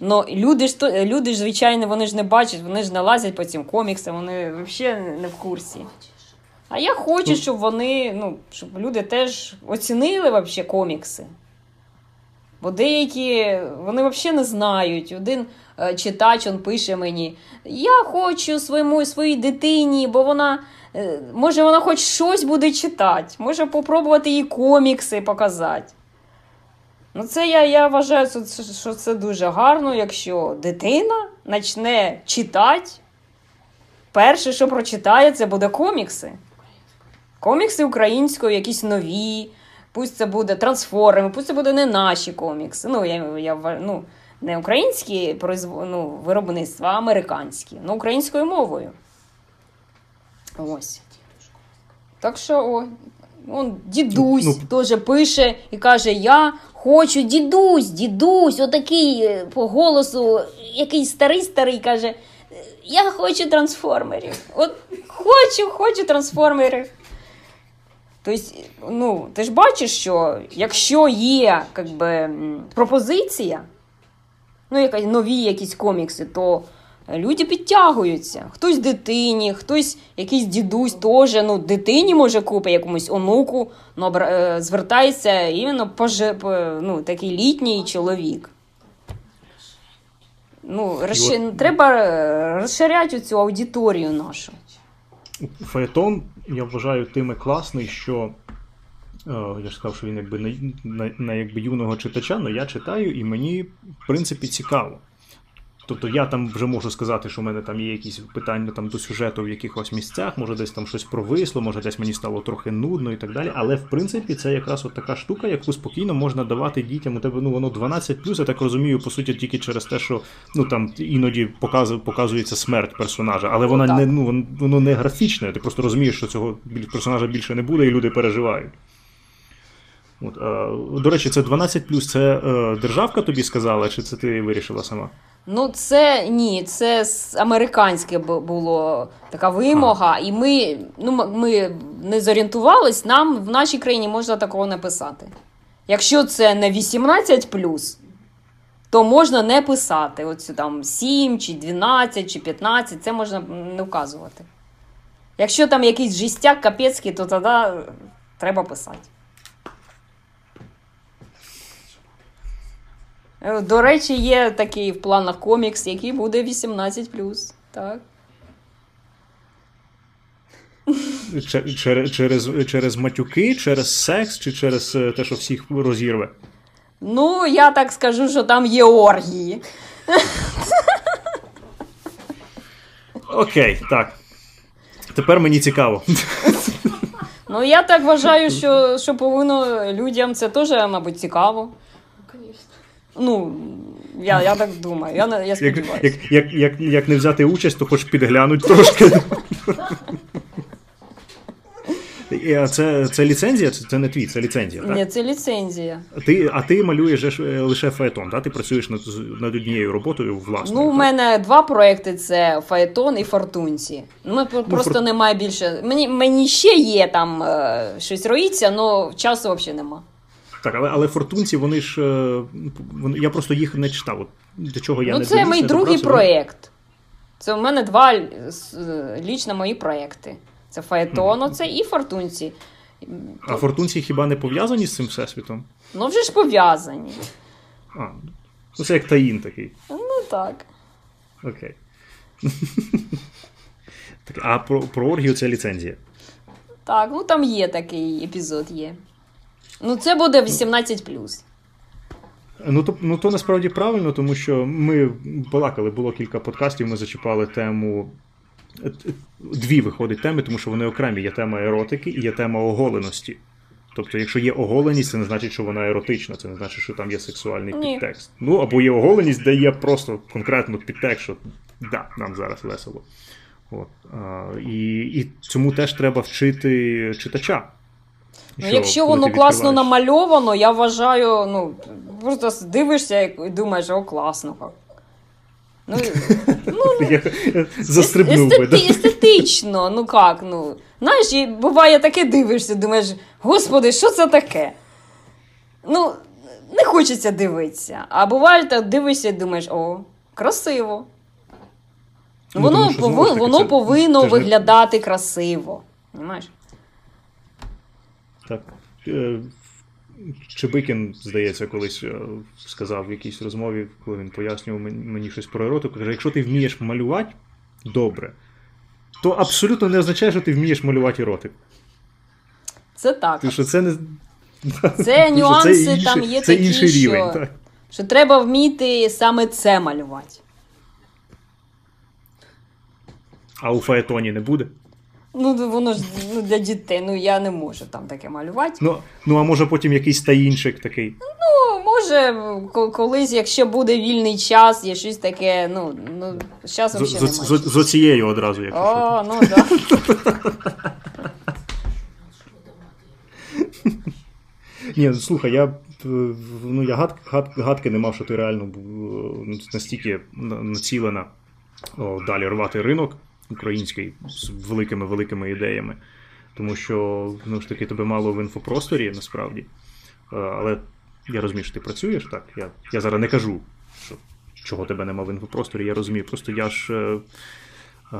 Ну, люди ж то- люди ж, звичайно, вони ж не бачать, вони ж не лазять по цим коміксам, вони взагалі не в курсі. А я хочу, щоб вони, ну, щоб люди теж оцінили вообще комікси. Бо деякі вони взагалі не знають. Один читач он пише мені: Я хочу своєму своїй дитині, бо вона. е, Може, вона хоч щось буде читати, може попробувати їй комікси показати. Ну, це я, я вважаю, що це, дуже гарно, якщо дитина почне читати. Перше, що прочитає, це буде комікси. Комікси українською, якісь нові. Пусть це буде трансформи, пусть це буде не наші комікси. Ну, я, я, ну, не українські ну, виробництва, а американські. Ну, українською мовою. Ось. Так що, о, он, дідусь Ну, теж пише і каже: Я хочу дідусь, дідусь, отакий е, по голосу, якийсь старий старий каже: Я хочу трансформерів. От хочу, хочу трансформерів. Тобто, ну, ти ж бачиш, що якщо є как би, пропозиція, ну, яка, нові якісь комікси, то люди підтягуються. Хтось дитині, хтось якийсь дідусь теж, ну, дитині може купить якомусь онуку, ну, е, звертається іменно поже, ну, такий літній чоловік. Ну, розши... треба е, розширяти цю аудиторію нашу. Фаетон, я вважаю, тим і класний, що я ж сказав, що він якби на, на, на якби юного читача, але я читаю, і мені, в принципі, цікаво. Тобто я там вже можу сказати, що в мене там є якісь питання там, до сюжету в якихось місцях, може десь там щось провисло, може десь мені стало трохи нудно і так далі. Але в принципі це якраз от така штука, яку спокійно можна давати дітям. У тебе ну воно 12 я так розумію, по суті, тільки через те, що ну там іноді показує, показується смерть персонажа, але вона Так. не ну воно не графічне. Ти просто розумієш, що цього персонажа більше не буде, і люди переживають. От, е, до речі, це 12 плюс. це е, державка тобі сказала, чи це ти вирішила сама? Ну, це ні, це американське бу- було така вимога, і ми, ну, ми не зорієнтувались, нам в нашій країні можна такого не писати. Якщо це не 18, плюс, то можна не писати. Оцю там 7, чи 12, чи 15, це можна не вказувати. Якщо там якийсь жістяк капецький, то тоді треба писати. До речі, є такий в планах комікс, який буде 18. Так. Через, через, через матюки, через секс, чи через е, те, що всіх розірве? Ну, я так скажу, що там є оргії. Окей, так. Тепер мені цікаво. Ну, я так вважаю, що, що повинно людям це теж, мабуть, цікаво. Ну, я, я так думаю, я, я сподіваюся. як, як, як, як не взяти участь, то хоч підглянуть трошки. А Це, це ліцензія? Це, це не твій, це ліцензія, так? Ні, це ліцензія. Ти, а ти малюєш е, лише фаетон, так? Ти працюєш над, над однією роботою власною. Ну, у мене два проекти: це Фаетон і Фортунці. Ну, ми про- просто Фор- немає більше. Мені, мені ще є там е, щось роїться, але часу взагалі нема. Так, але, але фортунці, вони ж. е, Вони, я просто їх не читав. От, до чого я ну, не це мій другий добрався. проєкт. Це у мене два е, е, лічно мої проєкти. Це Фаетон, оце і Фортунці. А фортунці хіба не пов'язані з цим всесвітом? Ну, вже ж пов'язані. А, ну це як таїн такий. Ну так. Окей. А про, про оргію це ліцензія. Так, ну там є такий епізод є. Ну, це буде 18. Ну то, ну то насправді правильно, тому що ми балакали, було кілька подкастів, ми зачіпали тему. Дві виходить теми, тому що вони окремі. Є тема еротики і є тема оголеності. Тобто, якщо є оголеність, це не значить, що вона еротична, це не значить, що там є сексуальний Ні. підтекст. Ну або є оголеність, де є просто конкретно підтекст, що да, нам зараз весело. От. А, і, і цьому теж треба вчити читача. Ну, Що якщо воно класно намальовано, я вважаю, ну, просто дивишся і думаєш, о, класно. як». Ну, застрибнув би. да? естети- естетично, ну як, ну. Знаєш, і буває таке дивишся, думаєш, господи, що це таке? Ну, не хочеться дивитися. А буває, так дивишся і думаєш, о, красиво. Ну, Воно, тому що, знову таки, воно це- повинно це ж не- виглядати красиво. Понимаєш? Так. Е, Чебикін, здається, колись е, сказав в якійсь розмові, коли він пояснював мені щось про еротику, каже, якщо ти вмієш малювати добре, то абсолютно не означає, що ти вмієш малювати еротику. Це так. Тому що це не. Це Тому що нюанси там є це такі, інший що- рівень. Так. Що треба вміти саме це малювати. А у Фаетоні не буде. Ну, воно ж ну, для дітей, ну я не можу там таке малювати. Ну, ну а може потім якийсь таймчик такий. Ну, може, ко- колись, якщо буде вільний час, є щось таке, ну, ну з часом З, ще з, немає. з, з оцією одразу, якщо що. О, ну так. Ні, слухай, я, ну, я гад, гад, гадки не мав, що ти реально е, настільки на- націлена о, далі рвати ринок український з великими великими ідеями. Тому що ну ж таки тебе мало в інфопросторі насправді. Е, Але я розумію, що ти працюєш так. Я, я зараз не кажу, що чого тебе нема в інфопросторі, я розумію. Просто я ж. е, е,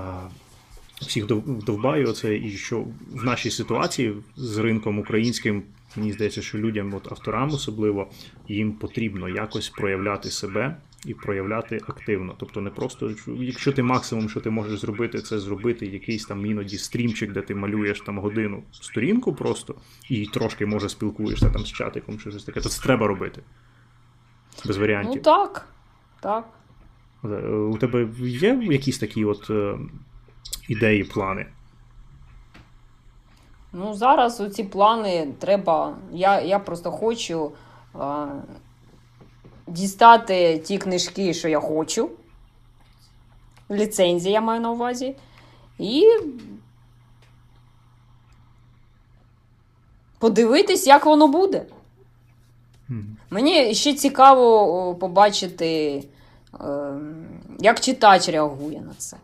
всіх дов- довбаю оце, і що в нашій ситуації з ринком українським, мені здається, що людям, от авторам особливо, їм потрібно якось проявляти себе і проявляти активно. Тобто не просто, якщо ти максимум, що ти можеш зробити, це зробити якийсь там іноді стрімчик, де ти малюєш там годину сторінку просто і трошки може спілкуєшся там з чатиком чи щось таке, то це треба робити. Без варіантів. Ну так. Так. Е, У тебе є якісь такі от е, ідеї, плани? Ну, зараз ці плани треба. Я, я просто хочу а, дістати ті книжки, що я хочу. Ліцензія я маю на увазі. І подивитись, як воно буде. Мені ще цікаво побачити, е, як читач реагує на це.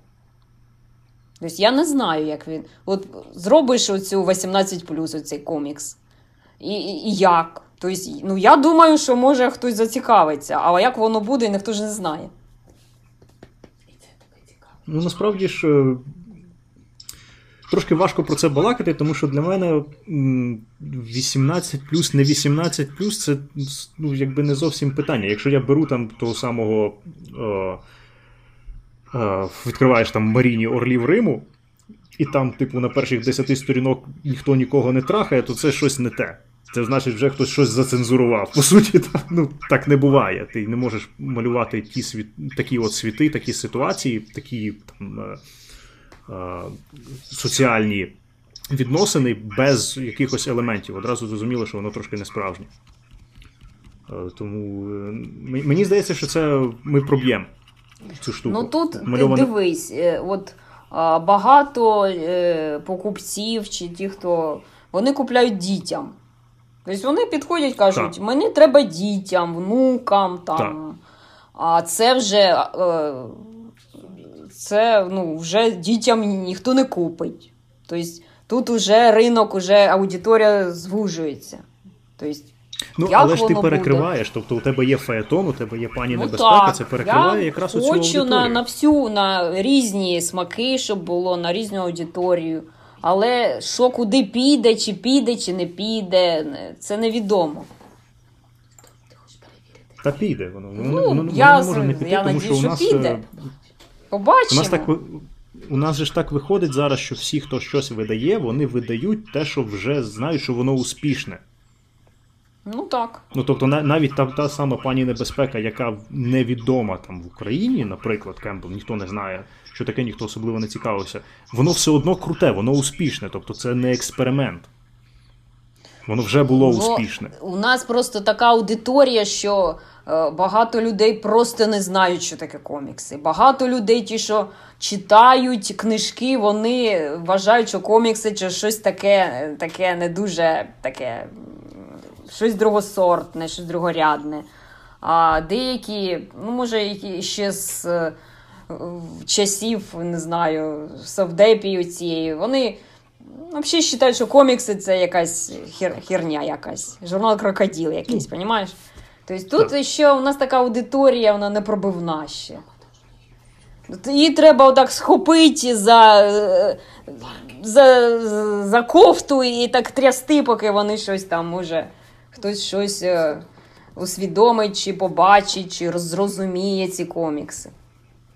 Тобто я не знаю, як він. От зробиш оцю 18 оцей комікс. І, і, і як? Тобто, ну, я думаю, що може хтось зацікавиться, а як воно буде, ніхто ж не знає. Ну, насправді ж е, трошки важко про це балакати, тому що для мене м, 18 не 18 це ну, якби не зовсім питання. Якщо я беру там того самого. Е, е, відкриваєш там Маріні Орлів Риму, і там, типу, на перших 10 сторінок ніхто нікого не трахає, то це щось не те. Це значить, вже хтось щось зацензурував. По суті, так, ну, так не буває. Ти не можеш малювати ті світ, такі от світи, такі ситуації, такі там, е, е, соціальні відносини без якихось елементів. Одразу зрозуміло, що воно трошки не справжнє. Е, тому е, мені здається, що це ми проб'ємо цю штуку. Ну тут Мальоване- дивись, е, от багато е, покупців чи ті, хто вони купляють дітям. Тобто вони підходять кажуть, Так. мені треба дітям, внукам там. Так. А це вже е, це ну, вже дітям ніхто не купить. Тобто тут вже ринок, уже аудиторія звужується. Тобто, Ну, Як але ж ти перекриваєш, тобто у тебе є феетон, у тебе є пані Ну, небезпека, так. це перекриває я якраз оцю хочу аудиторію. на, на всю, на різні смаки, щоб було, на різну аудиторію. Але що куди піде, чи піде, чи не піде, це невідомо. Та піде воно. Воно, Ну, воно, воно я не може не піти, я тому що надіюсь, у нас, піде. е, у Побачимо. нас так у нас же ж так виходить зараз, що всі, хто щось видає, вони видають те, що вже знають, що воно успішне. Ну так. Ну тобто, навіть та, та сама пані небезпека, яка невідома там в Україні, наприклад, Кембл, ніхто не знає, що таке, ніхто особливо не цікавився. Воно все одно круте, воно успішне, тобто це не експеримент. Воно вже було Ну, успішне. У нас просто така аудиторія, що е, багато людей просто не знають, що таке комікси. Багато людей, ті, що читають книжки, вони вважають, що комікси чи щось таке, таке не дуже таке, щось другосортне, щось другорядне. А деякі, ну, може, ще з часів, не знаю, совдепії цієї, вони взагалі вважають, що комікси це якась хер, херня якась. Журнал крокодил якийсь, розумієш? Тобто тут ще у нас така аудиторія, вона не пробивна ще. Її треба отак схопити за, е, за, за кофту і так трясти, поки вони щось там може, хтось щось е, усвідомить, чи побачить, чи роз- зрозуміє ці комікси.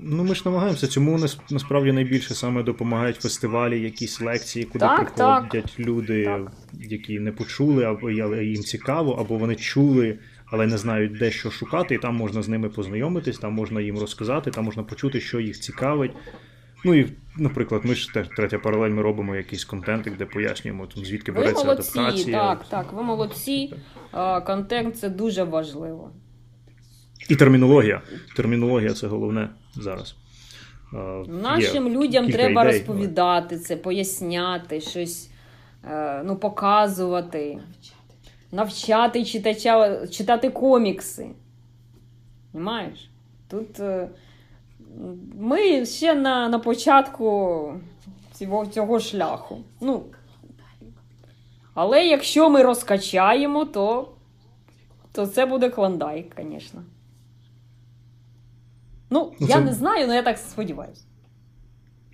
Ну, ми ж намагаємося. Цьому нас насправді найбільше саме допомагають фестивалі, якісь лекції, куди Так, приходять люди, Так. які не почули, або їм цікаво, або вони чули, але не знають, де що шукати, і там можна з ними познайомитись, там можна їм розказати, там можна почути, що їх цікавить. Ну і, наприклад, ми ж теж третя паралель, ми робимо якийсь контент, де пояснюємо, там, звідки Ви береться молодці, адаптація. так, так, ви молодці. А, Контент це дуже важливо. І термінологія. Термінологія це головне зараз. Е, Нашим є людям треба ідей, розповідати це, поясняти, щось е, ну, показувати, навчати читача читати комікси. Понимаєш? Тут е, ми ще на, на початку цього, цього шляху. Ну, Але якщо ми розкачаємо, то, то це буде клондайк, звісно. Ну, Ну, я це- не знаю, але я так сподіваюся.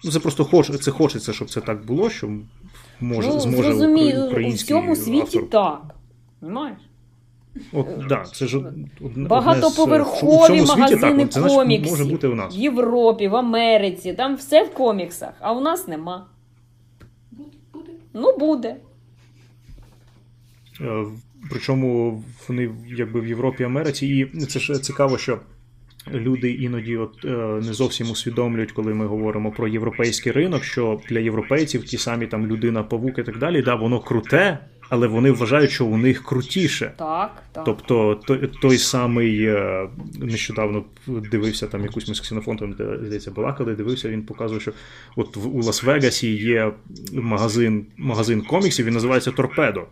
Ну, це просто хоч, це хочеться, щоб це так було, що може, ну, зможе зрозумію, у український всьому світі автор. так. Понимаєш? От, да, це ж одне- Багатоповерхові з- у світі магазини так, це значить, коміксів. може бути у нас. В Європі, в Америці, там все в коміксах, а у нас нема. Ну, буде. Е, Причому вони якби в Європі, Америці, і це ж цікаво, що люди іноді от е, не зовсім усвідомлюють, коли ми говоримо про європейський ринок, що для європейців ті самі там людина, павук і так далі, да, воно круте, але вони вважають, що у них крутіше. Так, так. Тобто той, той самий е, нещодавно дивився там якусь з Ксенофонтом, де здається, балакали, дивився, він показував, що от у Лас-Вегасі є магазин, магазин коміксів, він називається Торпедо.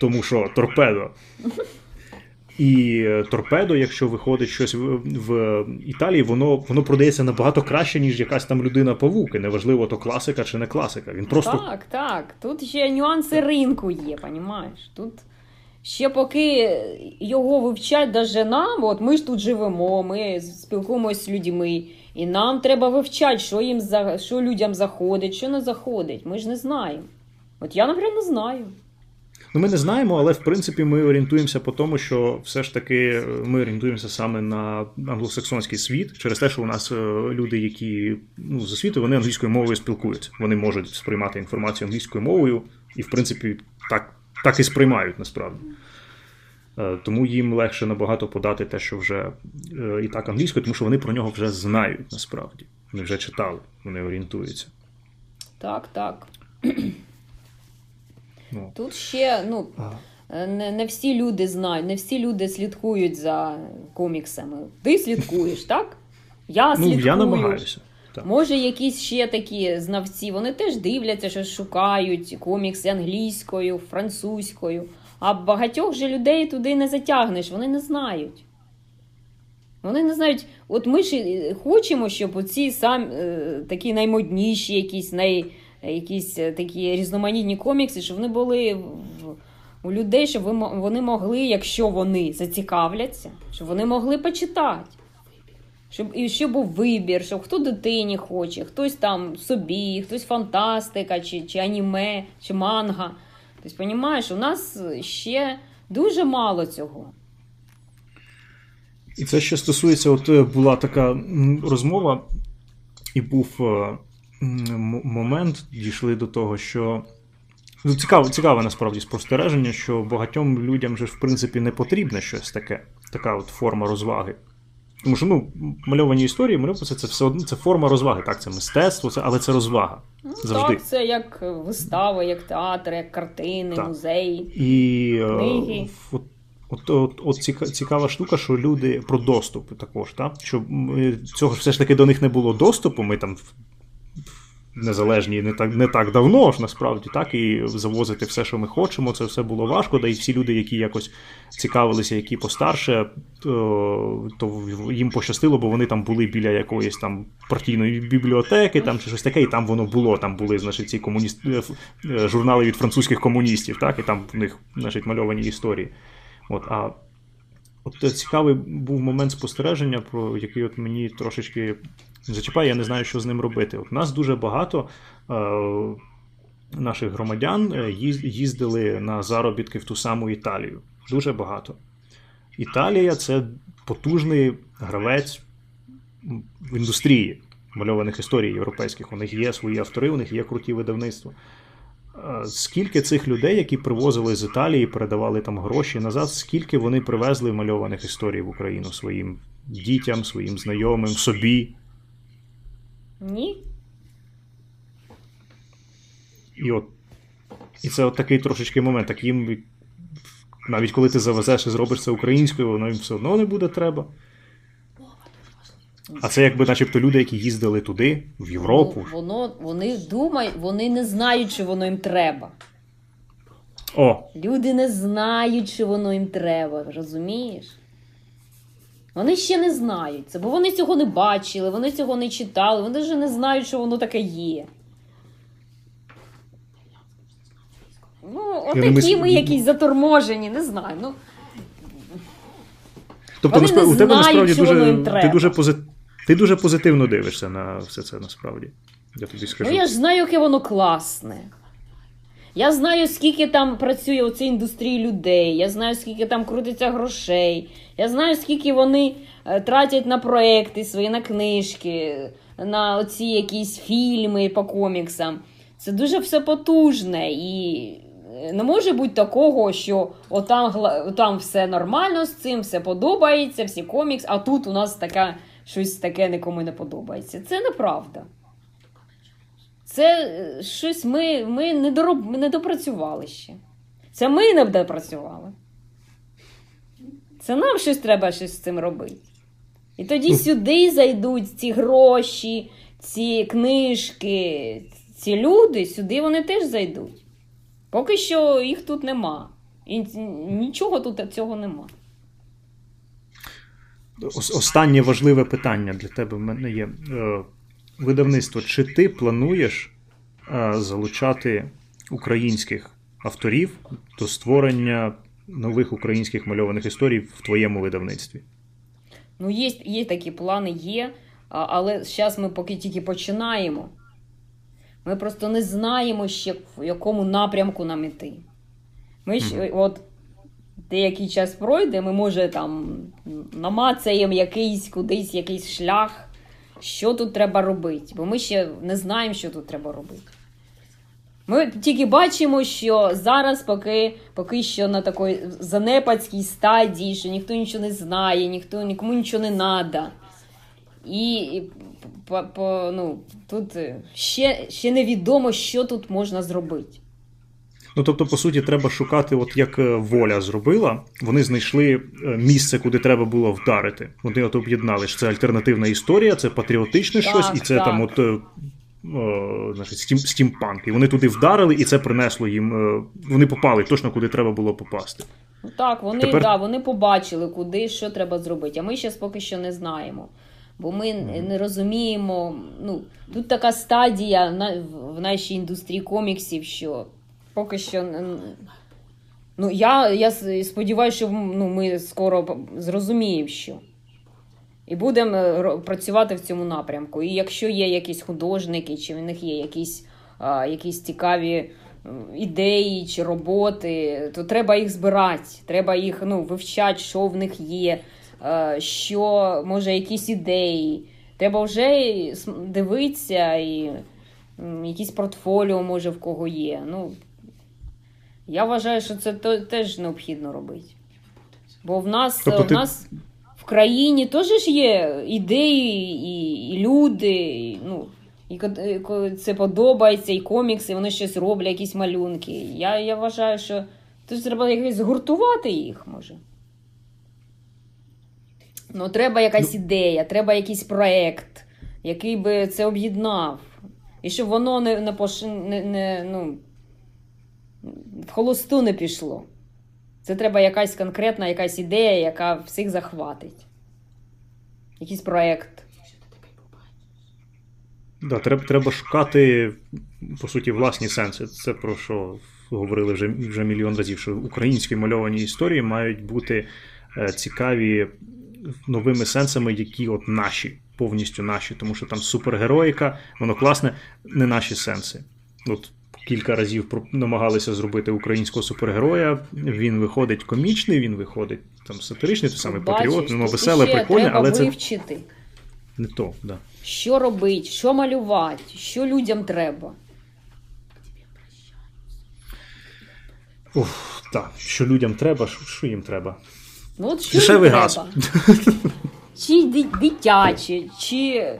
Тому що торпедо. І торпедо, якщо виходить щось в, Італії, воно, воно продається набагато краще, ніж якась там людина павук. І неважливо, то класика чи не класика. Він просто Так, так. Тут ще нюанси ринку є, понимаешь? Тут ще поки його вивчать даже нам, от ми ж тут живемо, ми спілкуємося з людьми, і нам треба вивчати, що їм за що людям заходить, що не заходить. Ми ж не знаємо. От я, наприклад, не знаю. Ну, ми не знаємо, але в принципі ми орієнтуємося по тому, що все ж таки е, ми орієнтуємося саме на англосаксонський світ, через те, що у нас е, люди, які ну, з освіти, вони англійською мовою спілкуються. Вони можуть сприймати інформацію англійською мовою, і, в принципі, так, так і сприймають насправді. Е, Тому їм легше набагато подати те, що вже і так англійською, тому що вони про нього вже знають насправді. Вони вже читали, вони орієнтуються. Так, так. Ну. Тут ще, ну, не, не всі люди знають, не всі люди слідкують за коміксами. Ти слідкуєш, так? Я Ну, слідкую. я намагаюся. Так. Може, якісь ще такі знавці, вони теж дивляться, що шукають комікси англійською, французькою. А багатьох же людей туди не затягнеш, вони не знають. Вони не знають, от ми ж хочемо, щоб оці сам е, такі наймодніші, якісь най, якісь е, такі різноманітні комікси, щоб вони були в, у людей, щоб вони могли, якщо вони зацікавляться, щоб вони могли почитати. Щоб, і щоб був вибір, щоб хто дитині хоче, хтось там собі, хтось фантастика, чи, чи аніме, чи манга. Тобто, розумієш, у нас ще дуже мало цього. І це ще стосується, от е, була така розмова, і був е, момент, дійшли до того, що. Ну, цікаве, цікаве насправді спостереження, що багатьом людям же в принципі, не потрібне щось таке, така от форма розваги. Тому що ну, мальовані історії, мальописи це все одно це форма розваги. Так, це мистецтво, це, але це розвага. Ну, Завжди. Так, це як вистава, як театр, як картини, Так. музеї. І е, Книги. от, от, от, от ціка- цікава штука, що люди про доступ також, так? що ми, цього все ж таки до них не було доступу. Ми там незалежні не так, не так давно ж насправді, так, і завозити все, що ми хочемо, це все було важко. Да і всі люди, які якось цікавилися, які постарше, то, то їм пощастило, бо вони там були біля якоїсь там партійної бібліотеки, там чи щось таке, і там воно було. Там були, значить, ці комуніст... е, е, журнали від французьких комуністів, так, і там в них, значить, мальовані історії. От, а от е, цікавий був момент спостереження, про який от мені трошечки зачіпає, я не знаю, що з ним робити. От нас дуже багато е, наших громадян е, їздили на заробітки в ту саму Італію. Дуже багато. Італія це потужний гравець в індустрії мальованих історій європейських. У них є свої автори, у них є круті видавництва. Е, Скільки цих людей, які привозили з Італії, передавали там гроші назад, скільки вони привезли мальованих історій в Україну своїм дітям, своїм знайомим, собі. Ні? І от і це от такий трошечки момент. Так їм навіть коли ти завезеш і зробиш це українською, воно їм все одно не буде треба. А це якби начебто люди, які їздили туди, в Європу. Ну, воно, вони думають, вони не знають, що воно їм треба. О, Люди не знають, що воно їм треба, розумієш? Вони ще не знають це, бо вони цього не бачили, вони цього не читали, вони вже не знають, що воно таке є. Ну, отакі ми якісь заторможені, не знаю. Ну, Тобто, Вони не насправді, у тебе знають, насправді що воно їм дуже, ти дуже, пози... ти дуже позитивно дивишся на все це насправді. Я тобі скажу. ну я ж знаю, яке воно класне. Я знаю, скільки там працює у цій індустрії людей, я знаю, скільки там крутиться грошей, я знаю, скільки вони е, тратять на проекти свої, на книжки, на оці якісь фільми по коміксам. Це дуже все потужне і е, не може бути такого, що отам, отам все нормально з цим, все подобається, всі комікс, а тут у нас таке щось таке нікому не подобається. Це неправда. Це е, щось ми, ми, не дороб, ми не допрацювали ще. Це ми не допрацювали. Це нам щось треба щось з цим робити. І тоді сюди зайдуть ці гроші, ці книжки, ці люди, сюди вони теж зайдуть. Поки що їх тут нема. І нічого тут цього нема. Ос- Останнє важливе питання для тебе в мене є. Видавництво, чи ти плануєш е, залучати українських авторів до створення нових українських мальованих історій в твоєму видавництві? Ну, є, є такі плани, є, але зараз ми поки тільки починаємо. Ми просто не знаємо ще, в якому напрямку нам іти. Ми ж, от деякий час пройде, ми, може, там намацаємо якийсь кудись якийсь шлях, що тут треба робити, бо ми ще не знаємо, що тут треба робити. Ми тільки бачимо, що зараз поки, поки що на такій занепадській стадії, що ніхто нічого не знає, ніхто нікому нічого не треба. І, і по, по, ну, тут ще, ще невідомо, що тут можна зробити. Ну тобто, по суті, треба шукати, от як е, воля зробила. Вони знайшли е, місце, куди треба було вдарити. Вони от об'єднали що це альтернативна історія, це патріотичне Так, щось, і це так. там от. е, о, значить, стім, стімпанк. І вони туди вдарили, і це принесло їм. е, Вони попали точно куди треба було попасти. Ну так, вони, Тепер- да, вони побачили, куди що треба зробити. А ми зараз поки що не знаємо. Бо ми не- не розуміємо. Ну, тут така стадія в нашій індустрії коміксів, що поки що. Ну, я, я сподіваюся, що ну, ми скоро зрозуміємо, що. І будемо е, працювати в цьому напрямку. І якщо є якісь художники, чи в них є якісь, а, якісь цікаві ідеї чи роботи, то треба їх збирати, треба їх ну, вивчати, що в них є, е, що може якісь ідеї. Треба вже дивитися, і якісь портфоліо може в кого є. Ну, я вважаю, що це теж необхідно робити. Бо в нас, Тобто в ти- нас в країні теж є ідеї і, і люди. І, ну, і ко- це подобається, і комікси, вони щось роблять, якісь малюнки. Я, я вважаю, що тут треба якось згуртувати їх, може. Ну, треба якась ідея, треба якийсь проект, який би це об'єднав. І щоб воно не, не, пош... не, не ну, в холосту не пішло. Це треба якась конкретна якась ідея, яка всіх захватить. Якийсь проект. Да, треба, треба шукати, по суті, власні сенси. Це про що говорили вже, вже мільйон разів, що українські мальовані історії мають бути е, цікаві новими сенсами, які от наші, повністю наші, тому що там супергероїка, воно класне, не наші сенси. От кілька разів намагалися зробити українського супергероя. Він виходить комічний, він виходить там сатиричний, той самий Бачиш, патріот, тут веселе, прикольне, але це вивчити, не то. Да. що робити, що малювати, що людям треба. Уф, так, що людям треба, що, що їм треба? Ну, от що Дешевий їм газ. треба? Чи дитячі, чи,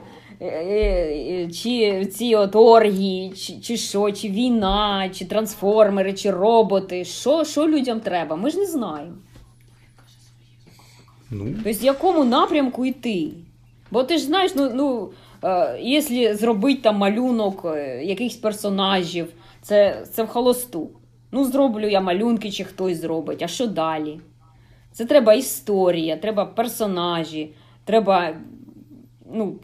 чи ці от оргії, чи, чи що, чи війна, чи трансформери, чи роботи. Що, що людям треба? Ми ж не знаємо. Ну, Тобто, в якому напрямку йти? Бо ти ж знаєш, ну, ну е, якщо зробити там малюнок е, якихось персонажів, це, це в холосту. Ну, зроблю я малюнки, чи хтось зробить, а що далі? Це треба історія, треба персонажі, треба ну,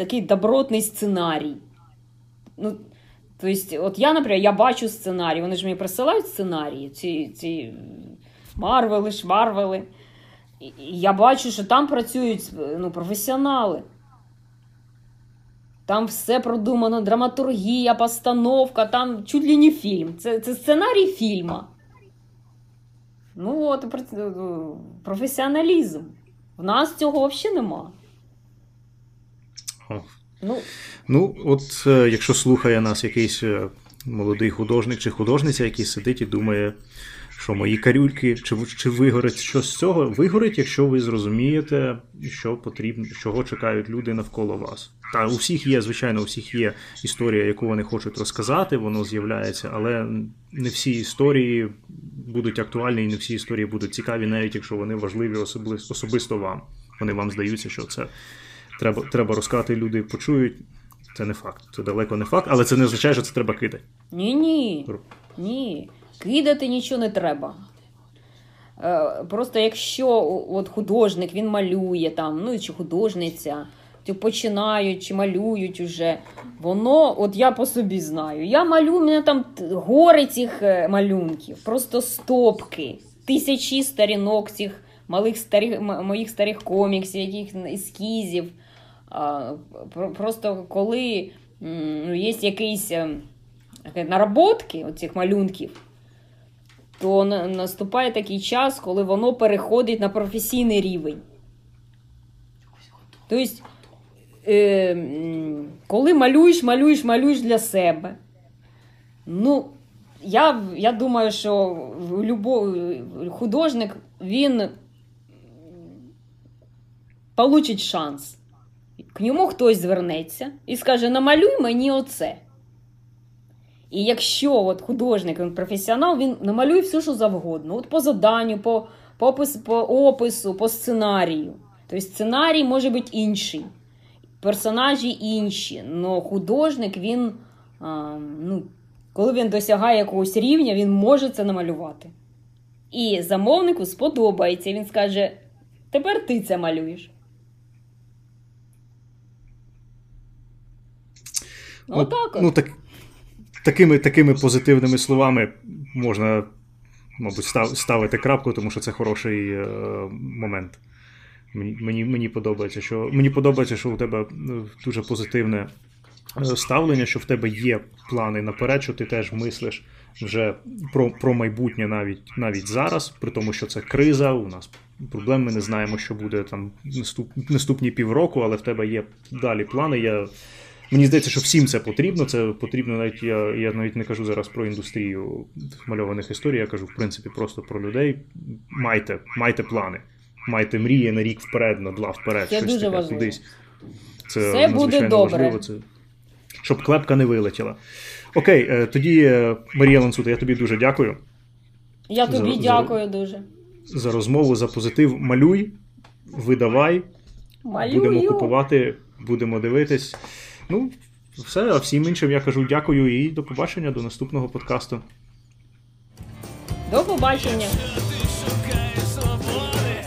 такий добротний сценарій. Ну, Тобто, от я, наприклад, я бачу сценарій, вони ж мені присилають сценарії, ці, ці Марвели, Шварвели. І я бачу, що там працюють ну, професіонали. Там все продумано, драматургія, постановка, там чуть ли не фільм. Це, це сценарій фільма. Ну от, професіоналізм. В нас цього взагалі нема. Ну, Ну, от е, якщо слухає нас якийсь е, молодий художник чи художниця, який сидить і думає, що мої карюльки, чи, чи вигорить щось з цього, вигорить, якщо ви зрозумієте, що потрібно, чого чекають люди навколо вас. Та у всіх є, звичайно, у всіх є історія, яку вони хочуть розказати, воно з'являється, але не всі історії будуть актуальні, і не всі історії будуть цікаві, навіть якщо вони важливі особисто вам. Вони вам здаються, що це треба, треба розказати, люди почують. Це не факт. Це далеко не факт, але це не означає, що це треба кидати. ні, ні. Ні. Кидати нічого не треба. Е, Просто якщо от художник він малює там, ну чи художниця, чи починають, чи малюють уже, воно, от я по собі знаю. Я малюю, у мене там гори цих е, малюнків, просто стопки, тисячі сторінок цих малих старих, моїх старих коміксів, яких ескізів. Просто коли ну, є якийсь е, наработки оцих малюнків, то наступає такий час, коли воно переходить на професійний рівень. Тобто, е, коли малюєш, малюєш, малюєш для себе. Ну, я, я думаю, що в любо, художник він получить шанс. К ньому хтось звернеться і скаже: намалюй мені оце. І якщо от художник, він професіонал, він намалює все, що завгодно. От по заданню, по, по, опис, по опису, по сценарію. Тобто сценарій може бути інший, персонажі інші. але художник, він, а, ну, коли він досягає якогось рівня, він може це намалювати. І замовнику сподобається. Він скаже: тепер ти це малюєш. Ну, От, Отак от. Ну, так, такими, такими позитивними словами можна, мабуть, став, ставити крапку, тому що це хороший е, момент. Мені, мені, мені подобається, що мені подобається, що у тебе е, дуже позитивне е, ставлення, що в тебе є плани наперед, що ти теж мислиш вже про, про майбутнє навіть, навіть зараз, при тому, що це криза, у нас проблем, ми не знаємо, що буде там наступ, наступні півроку, але в тебе є далі плани. Я, мені здається, що всім це потрібно. Це потрібно навіть я, я навіть не кажу зараз про індустрію мальованих історій, я кажу, в принципі, просто про людей. Майте, майте плани, майте мрії на рік вперед, на два вперед, Це щось дуже таке важливо. кудись. Це Все буде добре. важливо. Це, щоб клепка не вилетіла. Окей, е, тоді, е, Марія Ланцута, я тобі дуже дякую Я тобі За- за- дякую дуже. за розмову, за позитив. Малюй, видавай, Малюю. будемо купувати, будемо дивитись. Ну, все, а всім іншим я кажу дякую і до побачення до наступного подкасту. До побачення. Свободи,